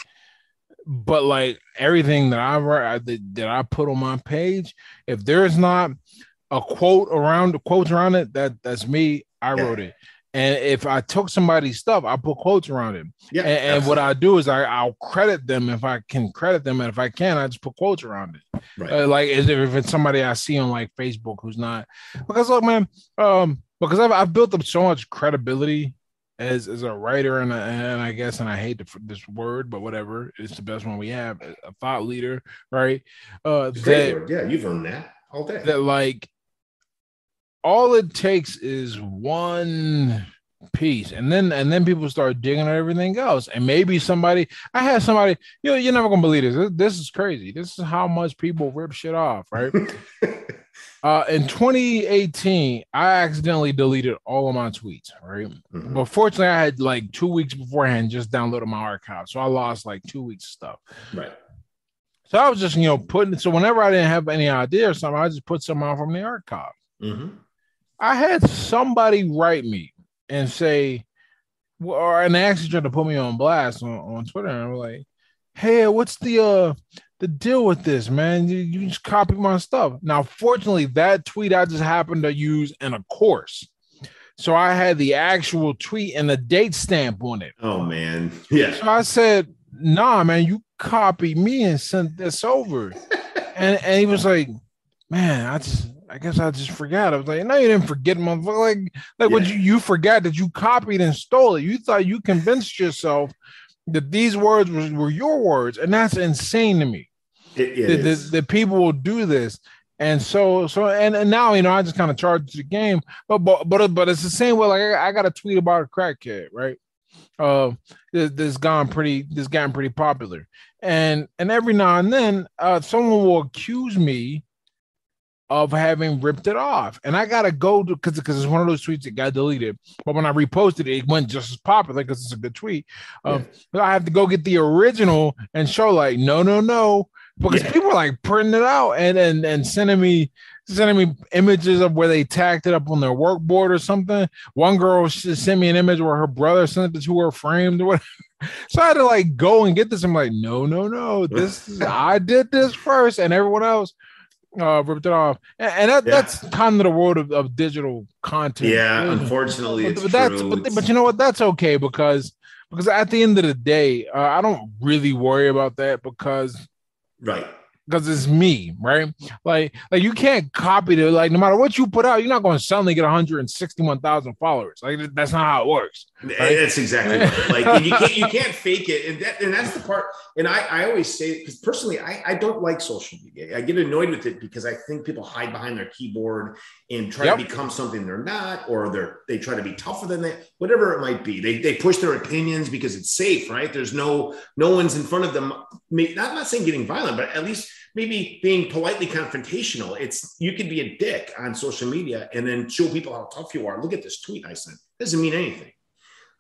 But like everything that I write, that, that I put on my page, if there's not a quote around the quotes around it, that that's me. I Yeah. wrote it. And if I took somebody's stuff, I put quotes around it. yeah. And, and what I do is I, I'll credit them if I can credit them, and if I can, I just put quotes around it. right, Uh, like is if it's somebody I see on like Facebook who's not because look, man, um, because I've, I've built up so much credibility as as a writer and, a, and I guess and I hate the, this word, but whatever, it's the best one we have, a thought leader, right? Uh, It's a great that. Yeah, you've earned that all day. that like all it takes is one piece and then and then people start digging at everything else and maybe somebody i had somebody you know, you're never gonna believe this. this this is crazy this is how much people rip shit off right uh in 2018 i accidentally deleted all of my tweets right Mhm. but fortunately i had like two weeks beforehand just downloaded my archive so i lost like two weeks of stuff Right. so i was just you know putting so whenever i didn't have any idea or something i just put some out from the archive Mhm. I had somebody write me and say, well, or and they actually tried to put me on blast on, on Twitter. And I'm like, hey, what's the uh the deal with this, man? You, you just copy my stuff. Now, fortunately, that tweet I just happened to use in a course. So I had the actual tweet and the date stamp on it. Oh man. Yeah. So I said, nah, man, you copied me and sent this over. and and he was like, Man, I just I guess I just forgot. I was like, No, you didn't forget, motherfucker. Like, like what you you forgot that you copied and stole it. You thought you convinced yourself that these words were, were your words, and that's insane to me. It, it that, that, is. that people will do this. And so, so, and, and now, you know, I just kind of charge the game, but, but, but, but it's the same way. Like I, I got a tweet about a crackhead, right? Uh, this, this gone pretty, this gotten pretty popular. And, and every now and then, uh, someone will accuse me of having ripped it off. And I got to go to, cause, cause it's one of those tweets that got deleted, but when I reposted it, it went just as popular cause it's a good tweet. Um, but I have to go get the original and show like, no, no, no, because Yeah. people are like printing it out and and and sending me sending me images of where they tacked it up on their workboard or something. One girl sent me an image where her brother sent it to her framed or whatever. So I had to like go and get this. I'm like, no, no, no. This is I did this first, and everyone else uh ripped it off. And, and that, Yeah. that's kind of the world of, of digital content. yeah. Really. Unfortunately, But, but that's but, but you know what? That's okay because because at the end of the day, uh, I don't really worry about that because right. because it's me, right? Like, like you can't copy it. Like, no matter what you put out, you're not going to suddenly get 161,000 followers. Like, that's not how it works. Right? That's exactly right. Like, you can't you can't fake it, and that and that's the part. And I I always say because personally, I I don't like social media. I get annoyed with it because I think people hide behind their keyboard and try yep. to become something they're not, or they're they try to be tougher than they, whatever it might be. They they push their opinions because it's safe, right? There's no no one's in front of them. Not not saying getting violent, but at least maybe being politely confrontational. It's you could be a dick on social media and then show people how tough you are. Look at this tweet I sent. Doesn't mean anything.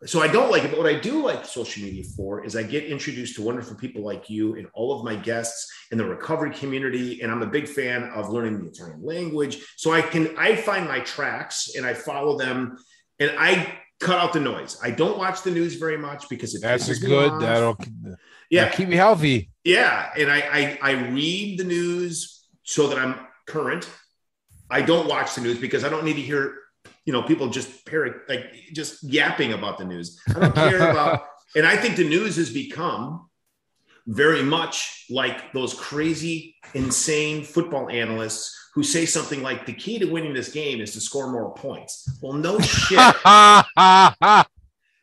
So I don't like it. But what I do like social media for is I get introduced to wonderful people like you and all of my guests in the recovery community. And I'm a big fan of learning the Italian language. So I can I find my tracks and I follow them and I cut out the noise. I don't watch the news very much because it that's a good that'll yeah keep me healthy. Yeah, and I, I I read the news so that I'm current. I don't watch the news because I don't need to hear you know people just parrot like just yapping about the news. I don't care about, and I think the news has become very much like those crazy, insane football analysts who say something like the key to winning this game is to score more points. Well, no shit.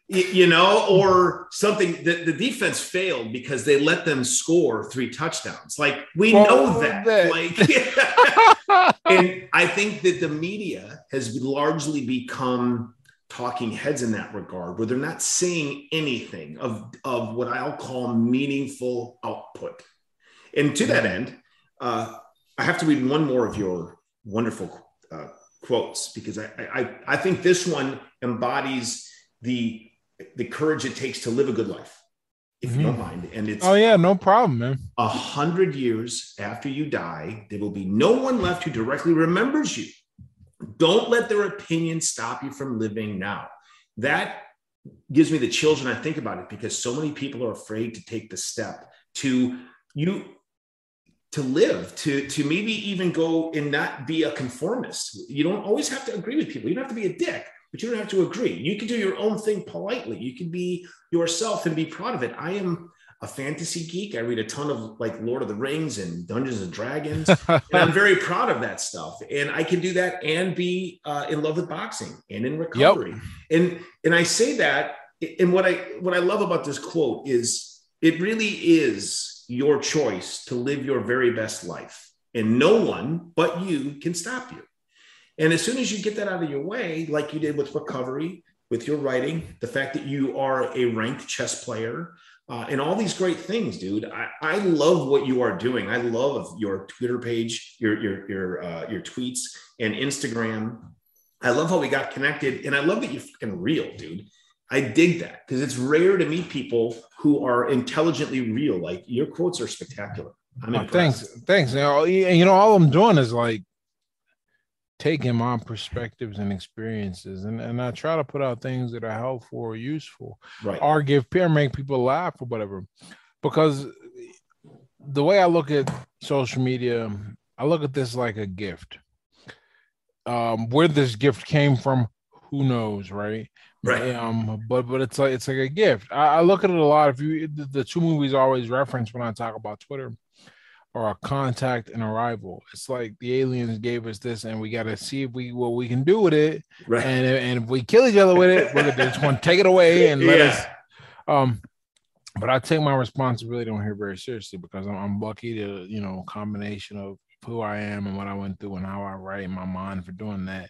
You know, or something that the defense failed because they let them score three touchdowns. Like we well, know that. that. Like, and I think that the media has largely become talking heads in that regard, where they're not saying anything of of what I'll call meaningful output. And to that end, uh, I have to read one more of your wonderful uh, quotes because I, I, I think this one embodies the the courage it takes to live a good life, if mm-hmm. you don't mm-hmm. mind. And it's oh yeah, no problem, man. A hundred years after you die, there will be no one left who directly remembers you. Don't let their opinion stop you from living now. That gives me the chills when I think about it because so many people are afraid to take the step to you to live, to, to maybe even go and not be a conformist. You don't always have to agree with people. You don't have to be a dick, but you don't have to agree. You can do your own thing politely. You can be yourself and be proud of it. I am a fantasy geek. I read a ton of like Lord of the Rings and Dungeons and Dragons, and I'm very proud of that stuff. And I can do that and be uh, in love with boxing and in recovery. Yep. And and I say that. And what I what I love about this quote is it really is your choice to live your very best life. And no one but you can stop you. And as soon as you get that out of your way, like you did with recovery, with your writing, the fact that you are a ranked chess player, uh, and all these great things, dude. I, I love what you are doing. I love your Twitter page, your your your uh, your tweets and Instagram. I love how we got connected, and I love that you're fucking real, dude. I dig that because it's rare to meet people who are intelligently real. Like your quotes are spectacular. I'm oh, thanks, thanks. You know, you know, all I'm doing is like taking my perspectives and experiences, and, and I try to put out things that are helpful or useful, right. or give peer make people laugh or whatever. Because the way I look at social media, I look at this like a gift. Um, where this gift came from, who knows, right? Right. Um, but but it's like it's like a gift. I, I look at it a lot. If you the, the, two movies I always reference when I talk about Twitter are Contact and Arrival. It's like the aliens gave us this, and we got to see if we what we can do with it. Right. And and if we kill each other with it, we're just want to take it away and let yeah. us. Um, but I take my responsibility on here very seriously because I'm, I'm lucky to you know combination of who I am and what I went through and how I write in my mind for doing that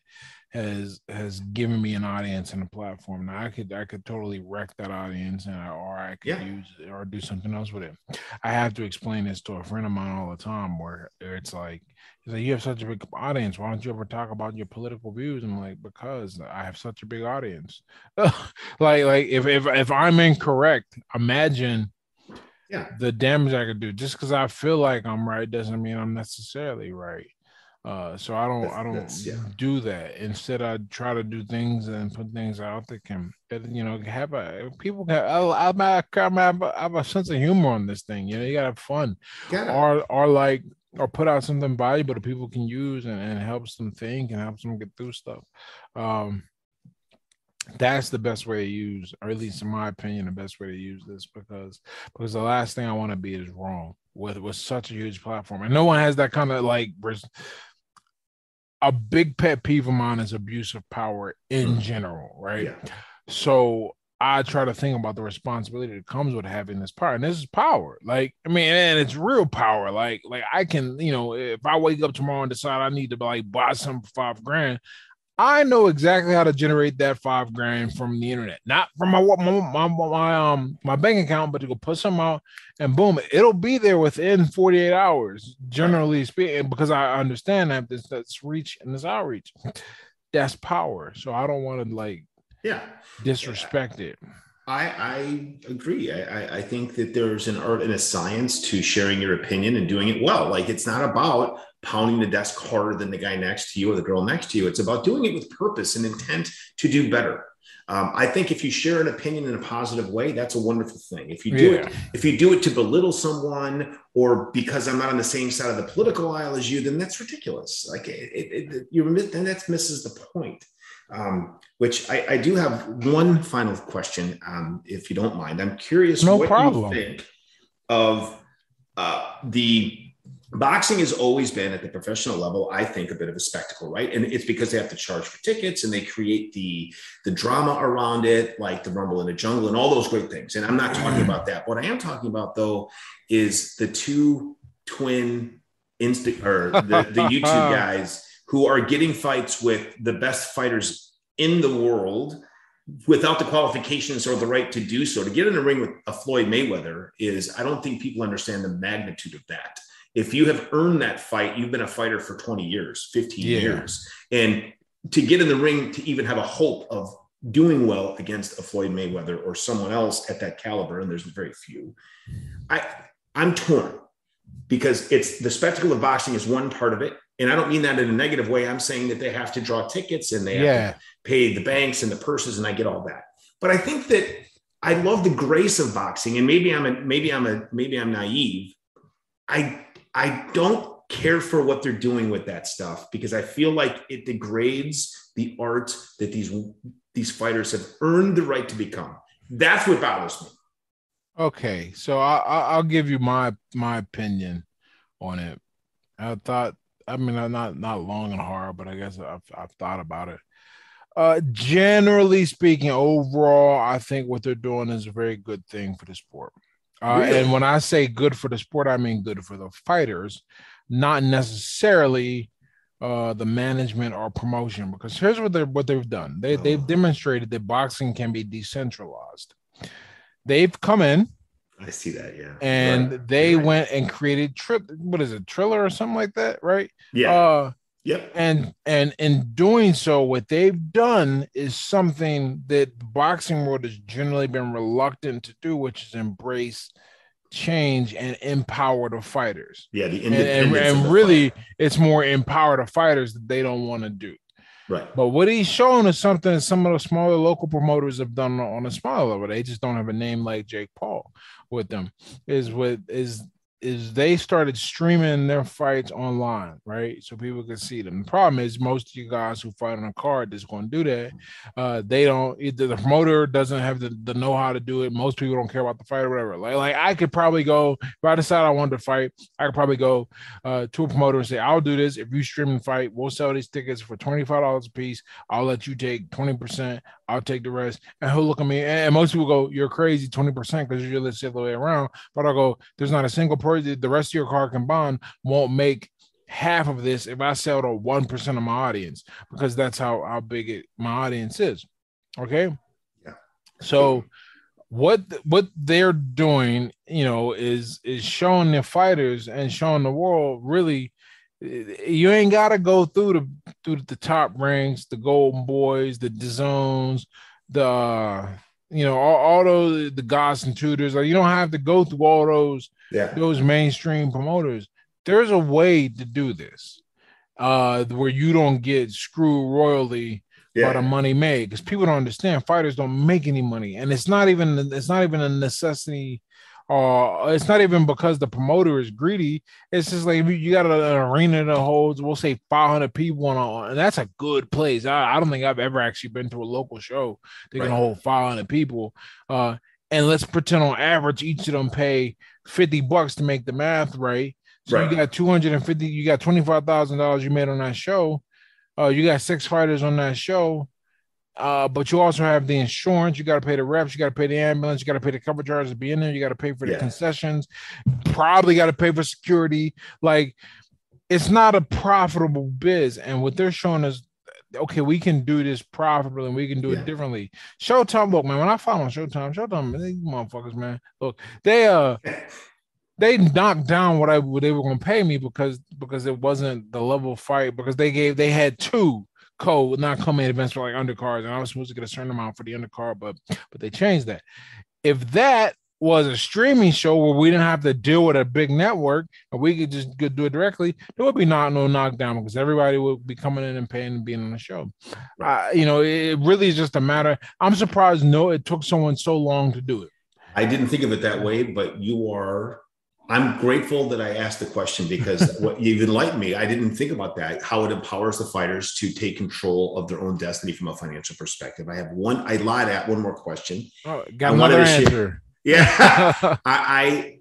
has has given me an audience and a platform. Now I could I could totally wreck that audience and or I could yeah. use it or do something else with it. I have to explain this to a friend of mine all the time where it's like he's like you have such a big audience. Why don't you ever talk about your political views? I'm like because I have such a big audience. like like if if if I'm incorrect, imagine yeah the damage I could do. Just because I feel like I'm right doesn't mean I'm necessarily right. Uh, so I don't that's, I don't yeah. do that. Instead, I try to do things and put things out that can you know have a people can I, I, I, have, I have a sense of humor on this thing. You know, you gotta have fun, or or like or put out something valuable that people can use and, and helps them think and helps them get through stuff. Um, that's the best way to use, or at least in my opinion, the best way to use this because because the last thing I want to be is wrong with with such a huge platform, and no one has that kind of like. A big pet peeve of mine is abuse of power in mm. general, right? Yeah. So I try to think about the responsibility that comes with having this power. And this is power. Like, I mean, and it's real power. Like, like I can, you know, if I wake up tomorrow and decide I need to like buy some for five grand, I know exactly how to generate that five grand from the internet, not from my my, my, my um my bank account, but to go put some out and boom, it'll be there within 48 hours, generally speaking, because I understand that this that's reach and this outreach. That's power. So I don't want to like yeah disrespect it. I, I agree. I, I think that there's an art and a science to sharing your opinion and doing it well. Like it's not about pounding the desk harder than the guy next to you or the girl next to you. It's about doing it with purpose and intent to do better. Um, I think if you share an opinion in a positive way, that's a wonderful thing. If you do yeah. it, if you do it to belittle someone or because I'm not on the same side of the political aisle as you, then that's ridiculous. Like it, it, it you then that misses the point. Um, which I, I, do have one final question, um, if you don't mind. I'm curious no what problem. you think of uh, the boxing has always been at the professional level i think a bit of a spectacle right and it's because they have to charge for tickets and they create the the drama around it like the rumble in the jungle and all those great things and i'm not talking mm. about that what i am talking about though is the two twin insta or the, the youtube guys who are getting fights with the best fighters in the world without the qualifications or the right to do so to get in the ring with a floyd mayweather is i don't think people understand the magnitude of that if you have earned that fight, you've been a fighter for 20 years, 15 yeah. years. And to get in the ring to even have a hope of doing well against a Floyd Mayweather or someone else at that caliber, and there's very few, I I'm torn because it's the spectacle of boxing is one part of it. And I don't mean that in a negative way. I'm saying that they have to draw tickets and they yeah. have to pay the banks and the purses, and I get all that. But I think that I love the grace of boxing, and maybe I'm a maybe I'm a maybe I'm naive. I I don't care for what they're doing with that stuff because I feel like it degrades the art that these these fighters have earned the right to become. That's what bothers me. Okay, so I, will give you my my opinion on it. I thought, I mean, not not long and hard, but I guess I've I've thought about it. Uh, generally speaking, overall, I think what they're doing is a very good thing for the sport. Uh, really? And when I say good for the sport, I mean good for the fighters, not necessarily uh, the management or promotion. Because here's what they what they've done: they they've oh. demonstrated that boxing can be decentralized. They've come in. I see that, yeah. And right. they right. went and created trip. What is it, Triller or something like that, right? Yeah. Uh, Yep. And and in doing so, what they've done is something that the boxing world has generally been reluctant to do, which is embrace change and empower the fighters. Yeah, the and, and, and really, fight. it's more empower the fighters that they don't want to do. Right. But what he's showing is something some of the smaller local promoters have done on a smaller level. They just don't have a name like Jake Paul with them. Is what is is they started streaming their fights online, right? So people can see them. The problem is most of you guys who fight on a card that's going to do that, uh, they don't either the promoter doesn't have the, the know how to do it. Most people don't care about the fight or whatever. Like, like I could probably go if I decide I wanted to fight, I could probably go uh, to a promoter and say, I'll do this. If you stream the fight, we'll sell these tickets for $25 a piece. I'll let you take 20%. I'll take the rest. And he'll look at me. And most people go, You're crazy, 20% because you're the other way around. But I'll go, There's not a single person the rest of your car combined won't make half of this if I sell to one percent of my audience because that's how how big it, my audience is. Okay. Yeah. So what what they're doing, you know, is is showing the fighters and showing the world really you ain't got to go through the through the top ranks, the golden boys, the zones, the you know all, all those the gods and tutors. Like you don't have to go through all those yeah. those mainstream promoters. There's a way to do this uh, where you don't get screwed royally yeah. by the money made because people don't understand fighters don't make any money and it's not even it's not even a necessity or it's not even because the promoter is greedy. It's just like you got an arena that holds, we'll say 500 people, on, and that's a good place. I, I, don't think I've ever actually been to a local show that right. can hold 500 people. Uh, and let's pretend on average each of them pay 50 bucks to make the math right. So right. you got 250, you got $25,000 you made on that show. Uh, you got six fighters on that show. Uh, but you also have the insurance. You got to pay the reps. You got to pay the ambulance. You got to pay the cover charges to be in there. You got to pay for the yeah. concessions. Probably got to pay for security. Like, it's not a profitable biz. And what they're showing us, okay, we can do this profitably and we can do yeah. it differently. Showtime, look, man. When I follow Showtime, Showtime, these motherfuckers, man. Look, they uh. they knocked down what I what they were going to pay me because because it wasn't the level fight because they gave they had two co not co-main events for like undercards, and I was supposed to get a certain amount for the undercard, but but they changed that. If that was a streaming show where we didn't have to deal with a big network and we could just do it directly, there would be not no knockdown because everybody would be coming in and paying and being on the show. Uh, you know, it really is just a matter. I'm surprised no, it took someone so long to do it. I didn't think of it that way, but you are I'm grateful that I asked the question because what you've enlightened me. I didn't think about that, how it empowers the fighters to take control of their own destiny from a financial perspective. I have one, I lied at one more question. Oh, got I another answer. Share, yeah. I, I,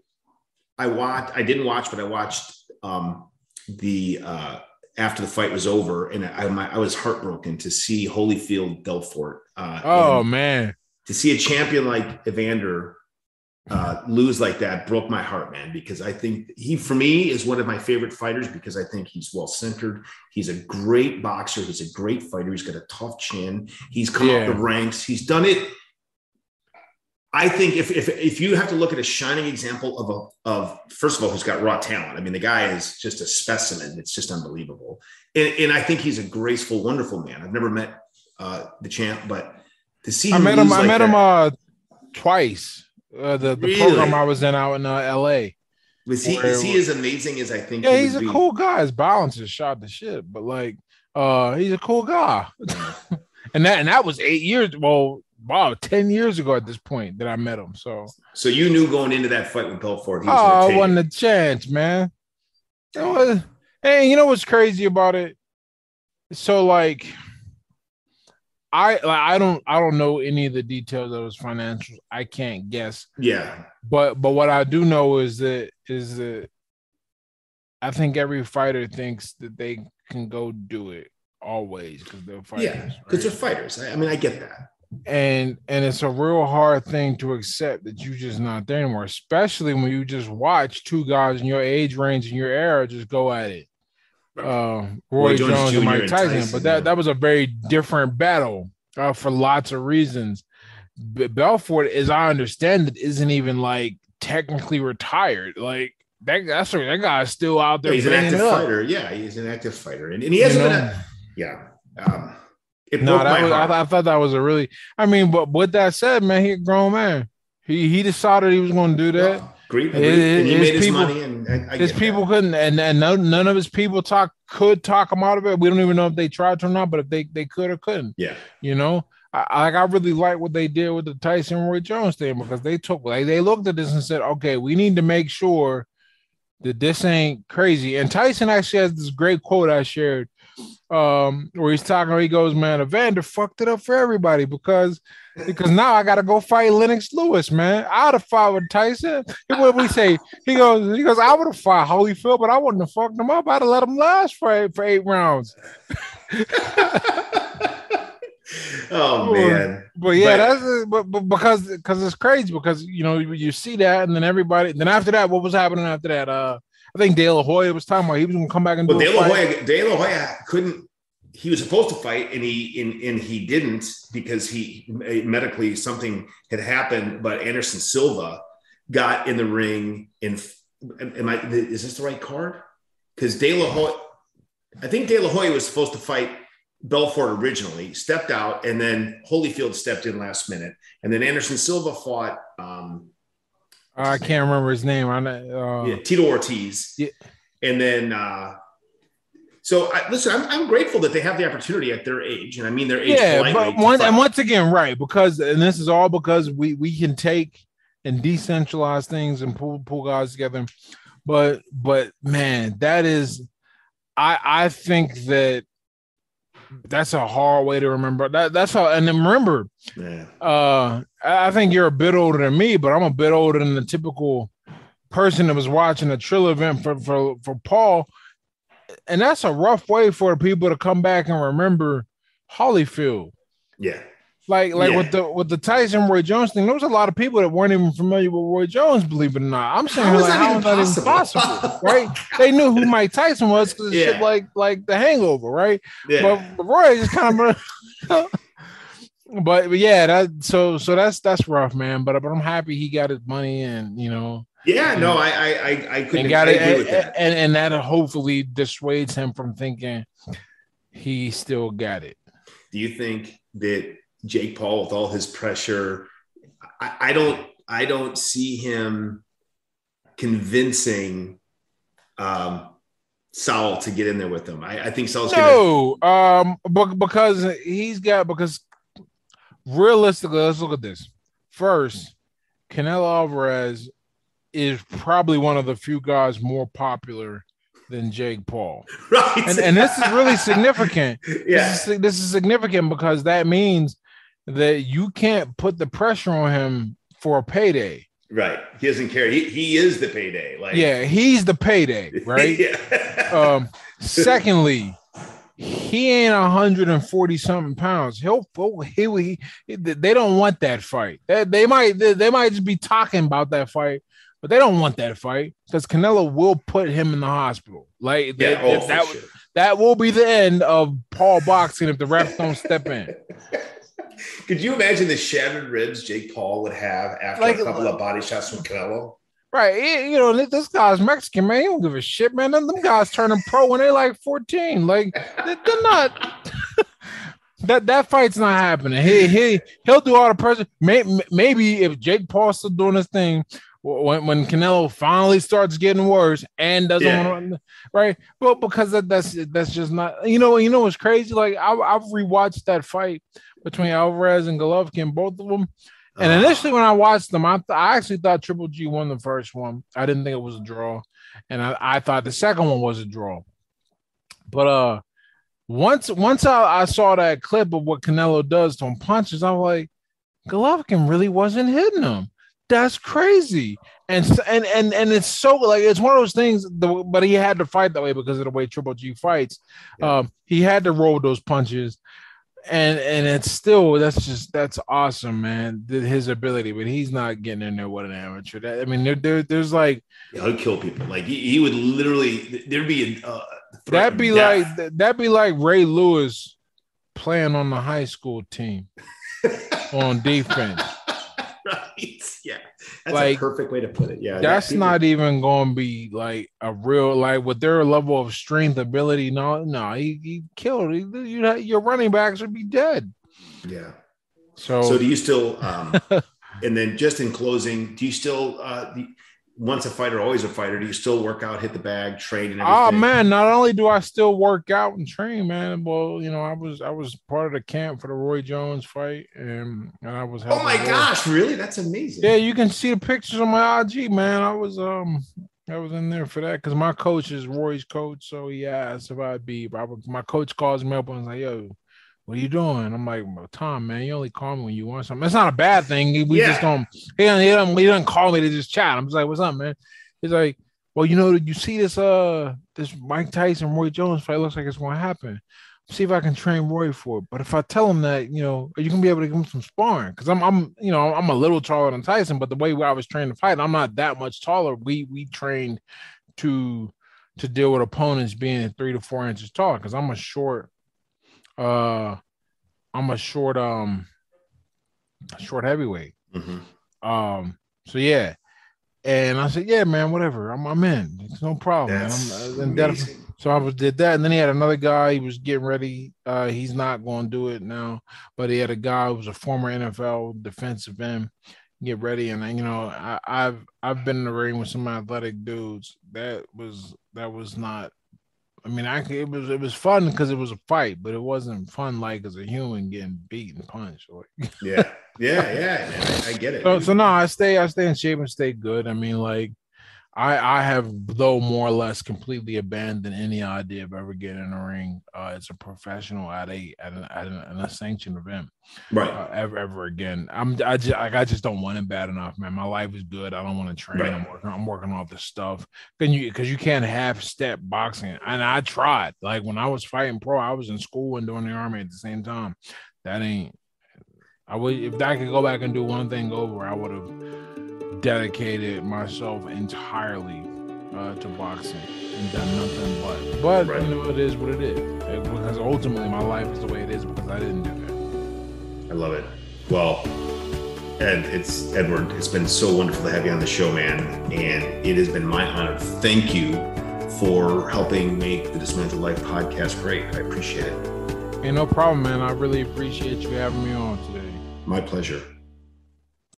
I watched, I didn't watch, but I watched um, the, uh, after the fight was over and I, I, I was heartbroken to see Holyfield Belfort. Uh, oh man. To see a champion like Evander uh, lose like that broke my heart, man, because I think he, for me, is one of my favorite fighters because I think he's well centered. He's a great boxer. He's a great fighter. He's got a tough chin. He's come yeah. up the ranks. He's done it. I think if, if if you have to look at a shining example of a of first of all who's got raw talent. I mean, the guy is just a specimen. It's just unbelievable. And, and I think he's a graceful, wonderful man. I've never met uh, the champ, but to see I met him. Like I met that, him uh, twice uh, the the really? program I was in out in uh, L.A. Was he is he as amazing as I think? Yeah, he he's a be? cool guy. His balance is shot to shit, but like, uh, he's a cool guy. and that and that was eight years. Well, wow, ten years ago at this point that I met him. So, so you knew going into that fight with Belfort, he was oh, wasn't a chance, man. It was, hey, you know what's crazy about it? So like I like I don't I don't know any of the details of his financials. I can't guess. Yeah. But but what I do know is that is that I think every fighter thinks that they can go do it always because they're fighters. Yeah, because right? they're fighters. I, I mean, I get that. And and it's a real hard thing to accept that you're just not there anymore, especially when you just watch two guys in your age range and your era just go at it uh, Roy, Roy Jones, Jones and Mike Tyson, Tyson, but that, that was a very different battle uh, for lots of reasons. But Belfort, as I understand it, isn't even like technically retired. Like that, that's that guy's still out there. Yeah, he's an active fighter. Yeah, he's an active fighter, and, and he hasn't you know? been. A, yeah. Um, no, that was, I, I, thought that was a really. I mean, but with that said, man, he a grown man. He he decided he was going to do that. And he made his people, money, and his people that. couldn't, and, and none, none of his people talk could talk him out of it. We don't even know if they tried to or not, but if they they could or couldn't, yeah, you know. I, I really like what they did with the Tyson Roy Jones thing because they took like they looked at this and said, okay, we need to make sure that this ain't crazy. And Tyson actually has this great quote I shared um, where he's talking, he goes, Man, Evander fucked it up for everybody because because now I gotta go fight Lennox Lewis, man. I'd have fought with Tyson. What we say? He goes, he goes, I would have fought Holyfield, but I wouldn't have fucked him up. I'd have let him last for eight, for eight rounds. oh man. But yeah, but, that's but, but because because it's crazy because you know you see that and then everybody then after that, what was happening after that? Uh I think De La Hoya was talking about he was going to come back and do. De La Hoya, De La Hoya couldn't. He was supposed to fight, and he and, and he didn't because he medically something had happened. But Anderson Silva got in the ring. And am I? Is this the right card? Because De La Hoya, I think De La Hoya was supposed to fight Belfort originally, stepped out, and then Holyfield stepped in last minute, and then Anderson Silva fought. Um, I can't remember his name. I uh, yeah, Tito Ortiz. Yeah. And then, uh, so I, listen, I'm, I'm grateful that they have the opportunity at their age, and I mean their age. Yeah, but one, and once again, right? Because and this is all because we we can take and decentralize things and pull pull guys together. But but man, that is I I think that that's a hard way to remember. That that's how and then remember, yeah. uh I think you're a bit older than me, but I'm a bit older than the typical person that was watching a Trill event for for for Paul. And that's a rough way for people to come back and remember Holyfield. Yeah. Like like yeah. with the with the Tyson Roy Jones thing, there was a lot of people that weren't even familiar with Roy Jones, believe it or not. I'm saying like, how is that even possible? right? They knew who Mike Tyson was because yeah. shit like like the hangover, right? Yeah. But Roy just kind of but, but yeah, that so so that's that's rough, man. But but I'm happy he got his money and you know. Yeah, no, I I I couldn't got it, and, that. and and that hopefully dissuades him from thinking he still got it. Do you think that Jake Paul with all his pressure. I, I don't I don't see him convincing um, Saul to get in there with him. I, I think Saul's no, gonna... um, but because he's got because realistically, let's look at this first. Canelo Alvarez is probably one of the few guys more popular than Jake Paul. Right. And, and this is really significant. yeah. This is, this is significant because that means that you can't put the pressure on him for a payday. Right. He doesn't care. He, he is the payday. Like yeah, he's the payday, right? yeah. um, secondly, he ain't 140 something pounds. He'll he, he, they don't want that fight. They, they might they, they might just be talking about that fight, but they don't want that fight because Canelo will put him in the hospital. Like yeah, they, oh, that, sure. that will be the end of Paul boxing if the refs don't step in. Could you imagine the shattered ribs Jake Paul would have after like, a couple of body shots from Canelo? Right. You know, this guy's Mexican, man. He don't give a shit, man. And Them, guys turning pro when they're like 14. Like, they're not. that that fight's not happening. He he he'll do all the pressure. maybe if Jake Paul's still doing his thing, when when Canelo finally starts getting worse and doesn't yeah. want to, run right? Well, because that, that's that's just not. You know, you know what's crazy? Like I, I've rewatched that fight between Alvarez and Golovkin, both of them. And uh, initially, when I watched them, I, th- I actually thought Triple G won the first one. I didn't think it was a draw, and I, I thought the second one was a draw. But uh, once once I, I saw that clip of what Canelo does to him punches, I'm like, Golovkin really wasn't hitting him. That's crazy. And and and and it's so like it's one of those things. The, but he had to fight that way because of the way Triple G fights. Yeah. Um, he had to roll those punches and and it's still that's just that's awesome, man. His ability, but he's not getting in there with an amateur. That, I mean, there, there there's like yeah, he'd kill people. Like he, he would literally there'd be a uh, that'd be death. like that'd be like Ray Lewis playing on the high school team on defense. right. That's like, a perfect way to put it. Yeah. That's not even going to be like a real, like with their level of strength, ability. No, no, he, he killed. He, you, your running backs would be dead. Yeah. So, so do you still, um, and then just in closing, do you still, uh, once a fighter, always a fighter. Do you still work out, hit the bag, train, and everything? Oh man, not only do I still work out and train, man. Well, you know, I was I was part of the camp for the Roy Jones fight, and, and I was. Oh my gosh, really? That's amazing. Yeah, you can see the pictures on my IG, man. I was um I was in there for that because my coach is Roy's coach, so he asked if I'd be. I my coach calls me up and was like, "Yo, what are you doing? I'm like, well, Tom, man, you only call me when you want something. It's not a bad thing. We yeah. just don't he, don't, he don't, he doesn't call me to just chat. I'm just like, what's up, man? He's like, well, you know, did you see this uh this Mike Tyson, Roy Jones fight looks like it's gonna happen. See if I can train Roy for it. But if I tell him that, you know, are you gonna be able to give him some sparring? Because I'm I'm you know, I'm a little taller than Tyson, but the way I was trained to fight, I'm not that much taller. We we trained to to deal with opponents being three to four inches tall because I'm a short uh I'm a short um short heavyweight. Mm-hmm. Um so yeah. And I said, Yeah, man, whatever. I'm I'm in. It's no problem. Uh, that, so I was did that, and then he had another guy. He was getting ready. Uh, he's not going to do it now, but he had a guy who was a former NFL defensive end. Get ready, and you know, I, I've I've been in the ring with some athletic dudes. That was that was not I mean, I it was it was fun because it was a fight, but it wasn't fun like as a human getting beat and punched. yeah, yeah, yeah. I, I, get it. So, so no, I stay, I stay in shape and stay good. I mean, like I I have though more or less completely abandoned any idea of ever getting in a ring uh, as a professional at a at an, at an, a sanctioned event, right? Uh, ever ever again. I'm I just like I just don't want it bad enough, man. My life is good. I don't want to train. Right. I'm working. I'm working off the stuff. Can you because you can't half step boxing, and I tried. Like when I was fighting pro, I was in school and doing the army at the same time. That ain't. I would if I could go back and do one thing over, I would have dedicated myself entirely uh, to boxing and done nothing but. But right. you know, it is what it is because ultimately my life is the way it is because I didn't do that. I love it. Well, Ed, it's Edward. It's been so wonderful to have you on the show, man, and it has been my honor. Thank you for helping make the Dismantled Life podcast great. I appreciate it. Hey, no problem, man. I really appreciate you having me on today. My pleasure.